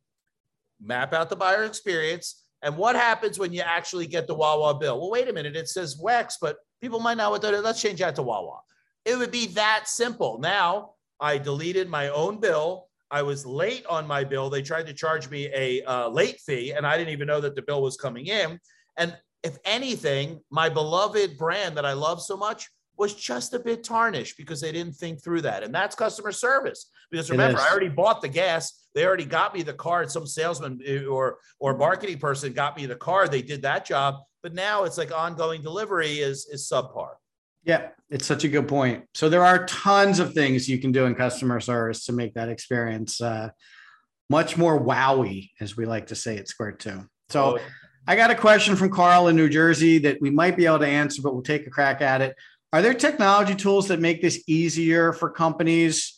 map out the buyer experience. And what happens when you actually get the Wawa bill? Well, wait a minute, it says Wex, but people might not what that. Let's change that to Wawa. It would be that simple. Now I deleted my own bill. I was late on my bill. They tried to charge me a uh, late fee, and I didn't even know that the bill was coming in. And if anything, my beloved brand that I love so much was just a bit tarnished because they didn't think through that. And that's customer service. Because remember, I already bought the gas. They already got me the card. Some salesman eh, or or marketing person got me the card. They did that job. But now it's like ongoing delivery is is subpar. Yeah, it's such a good point. So there are tons of things you can do in customer service to make that experience uh, much more wowy, as we like to say at Square Two. So oh. I got a question from Carl in New Jersey that we might be able to answer, but we'll take a crack at it. Are there technology tools that make this easier for companies?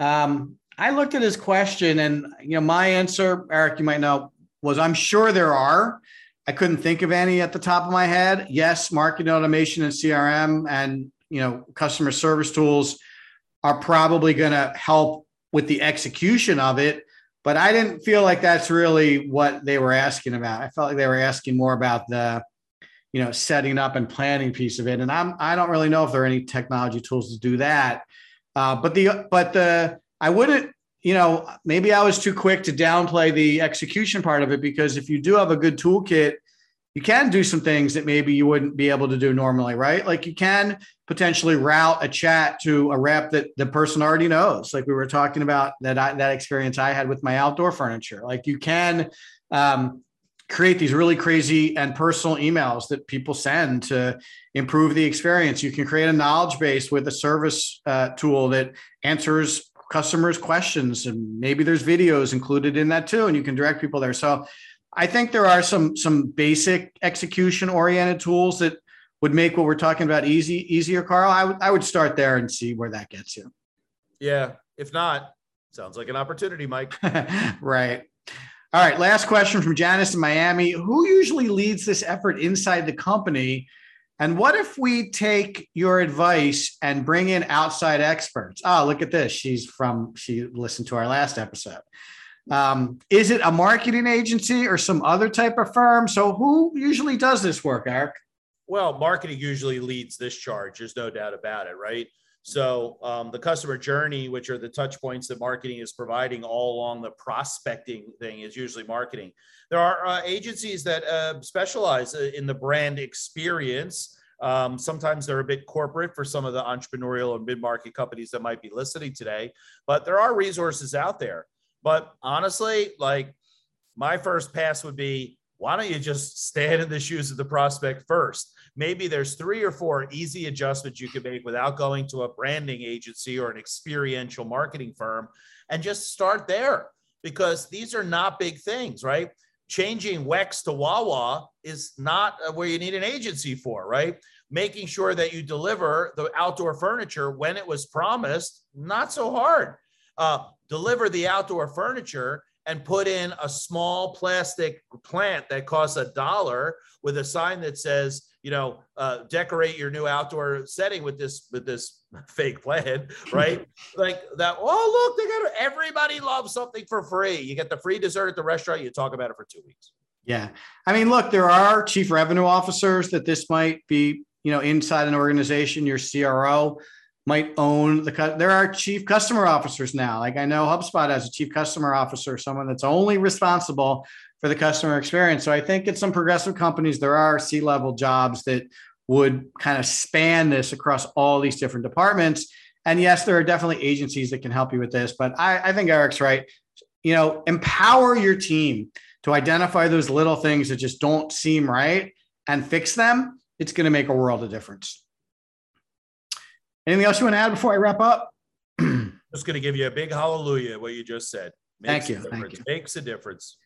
Um, I looked at his question, and you know, my answer, Eric, you might know, was I'm sure there are. I couldn't think of any at the top of my head. Yes, marketing automation and CRM and you know customer service tools are probably going to help with the execution of it, but I didn't feel like that's really what they were asking about. I felt like they were asking more about the you know setting up and planning piece of it and i'm i don't really know if there are any technology tools to do that uh, but the but the i wouldn't you know maybe i was too quick to downplay the execution part of it because if you do have a good toolkit you can do some things that maybe you wouldn't be able to do normally right? Like you can potentially route a chat to a rep that the person already knows. Like we were talking about that I, that experience i had with my outdoor furniture. Like you can um, create these really crazy and personal emails that people send to improve the experience. You can create a knowledge base with a service uh, tool that answers customers' questions, and maybe there's videos included in that too, and you can direct people there. So, I think there are some some basic execution oriented tools that would make what we're talking about easy easier. Carl, I would I would start there and see where that gets you. Yeah, if not, sounds like an opportunity, Mike. right. All right, last question from Janice in Miami. Who usually leads this effort inside the company? And what if we take your advice and bring in outside experts? Oh, look at this. She's from, she listened to our last episode. Um, is it a marketing agency or some other type of firm? So, who usually does this work, Eric? Well, marketing usually leads this charge. There's no doubt about it, right? So um, the customer journey, which are the touch points that marketing is providing all along the prospecting thing, is usually marketing. There are uh, agencies that uh, specialize uh, in the brand experience. Um, sometimes they're a bit corporate for some of the entrepreneurial and mid-market companies that might be listening today, but there are resources out there. But honestly, like my first pass would be, why don't you just stand in the shoes of the prospect first? Maybe there's three or four easy adjustments you could make without going to a branding agency or an experiential marketing firm and just start there because these are not big things, right? Changing Wex to Wawa is not where you need an agency for, right? Making sure that you deliver the outdoor furniture when it was promised, not so hard. Uh, deliver the outdoor furniture and put in a small plastic plant that costs a dollar with a sign that says you know, uh, decorate your new outdoor setting with this with this fake plant, right? like that. Oh, look, they got everybody loves something for free. You get the free dessert at the restaurant. You talk about it for two weeks. Yeah, I mean, look, there are chief revenue officers that this might be, you know, inside an organization. Your CRO might own the. cut. There are chief customer officers now. Like I know HubSpot has a chief customer officer, someone that's only responsible for the customer experience. So I think at some progressive companies, there are C level jobs that would kind of span this across all these different departments. And yes, there are definitely agencies that can help you with this, but I, I think Eric's right. You know, empower your team to identify those little things that just don't seem right and fix them. It's going to make a world of difference. Anything else you want to add before I wrap up? just going to give you a big hallelujah, what you just said. Makes Thank you. Thank you. Makes a difference.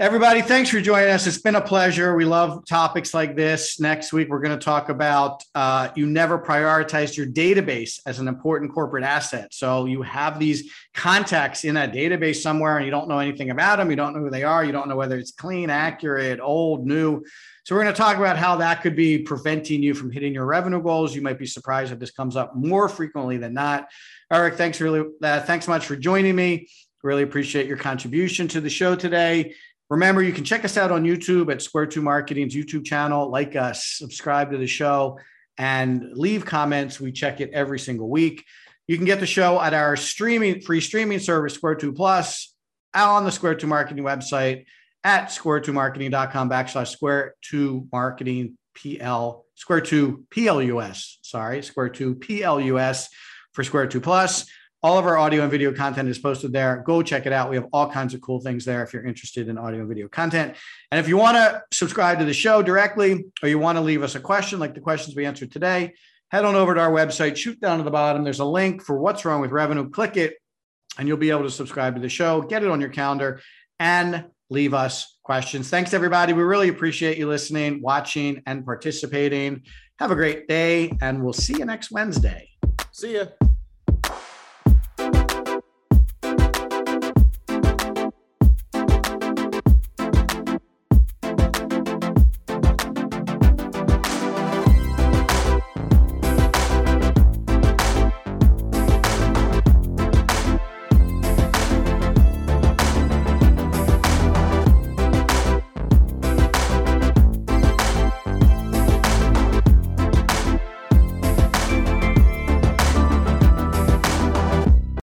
Everybody, thanks for joining us. It's been a pleasure. We love topics like this. Next week, we're going to talk about uh, you never prioritized your database as an important corporate asset. So you have these contacts in a database somewhere and you don't know anything about them. You don't know who they are. You don't know whether it's clean, accurate, old, new. So we're going to talk about how that could be preventing you from hitting your revenue goals. You might be surprised that this comes up more frequently than not. Eric, thanks really, uh, thanks much for joining me. Really appreciate your contribution to the show today. Remember, you can check us out on YouTube at Square Two Marketing's YouTube channel. Like us, subscribe to the show, and leave comments. We check it every single week. You can get the show at our streaming free streaming service, Square Two Plus, on the Square Two Marketing website at square2marketing.com backslash square two marketing PL, Square Two PLUS. Sorry, Square Two PLUS for Square Two Plus. All of our audio and video content is posted there. Go check it out. We have all kinds of cool things there if you're interested in audio and video content. And if you want to subscribe to the show directly or you want to leave us a question like the questions we answered today, head on over to our website, shoot down to the bottom. There's a link for what's wrong with revenue. Click it, and you'll be able to subscribe to the show, get it on your calendar, and leave us questions. Thanks, everybody. We really appreciate you listening, watching, and participating. Have a great day, and we'll see you next Wednesday. See ya.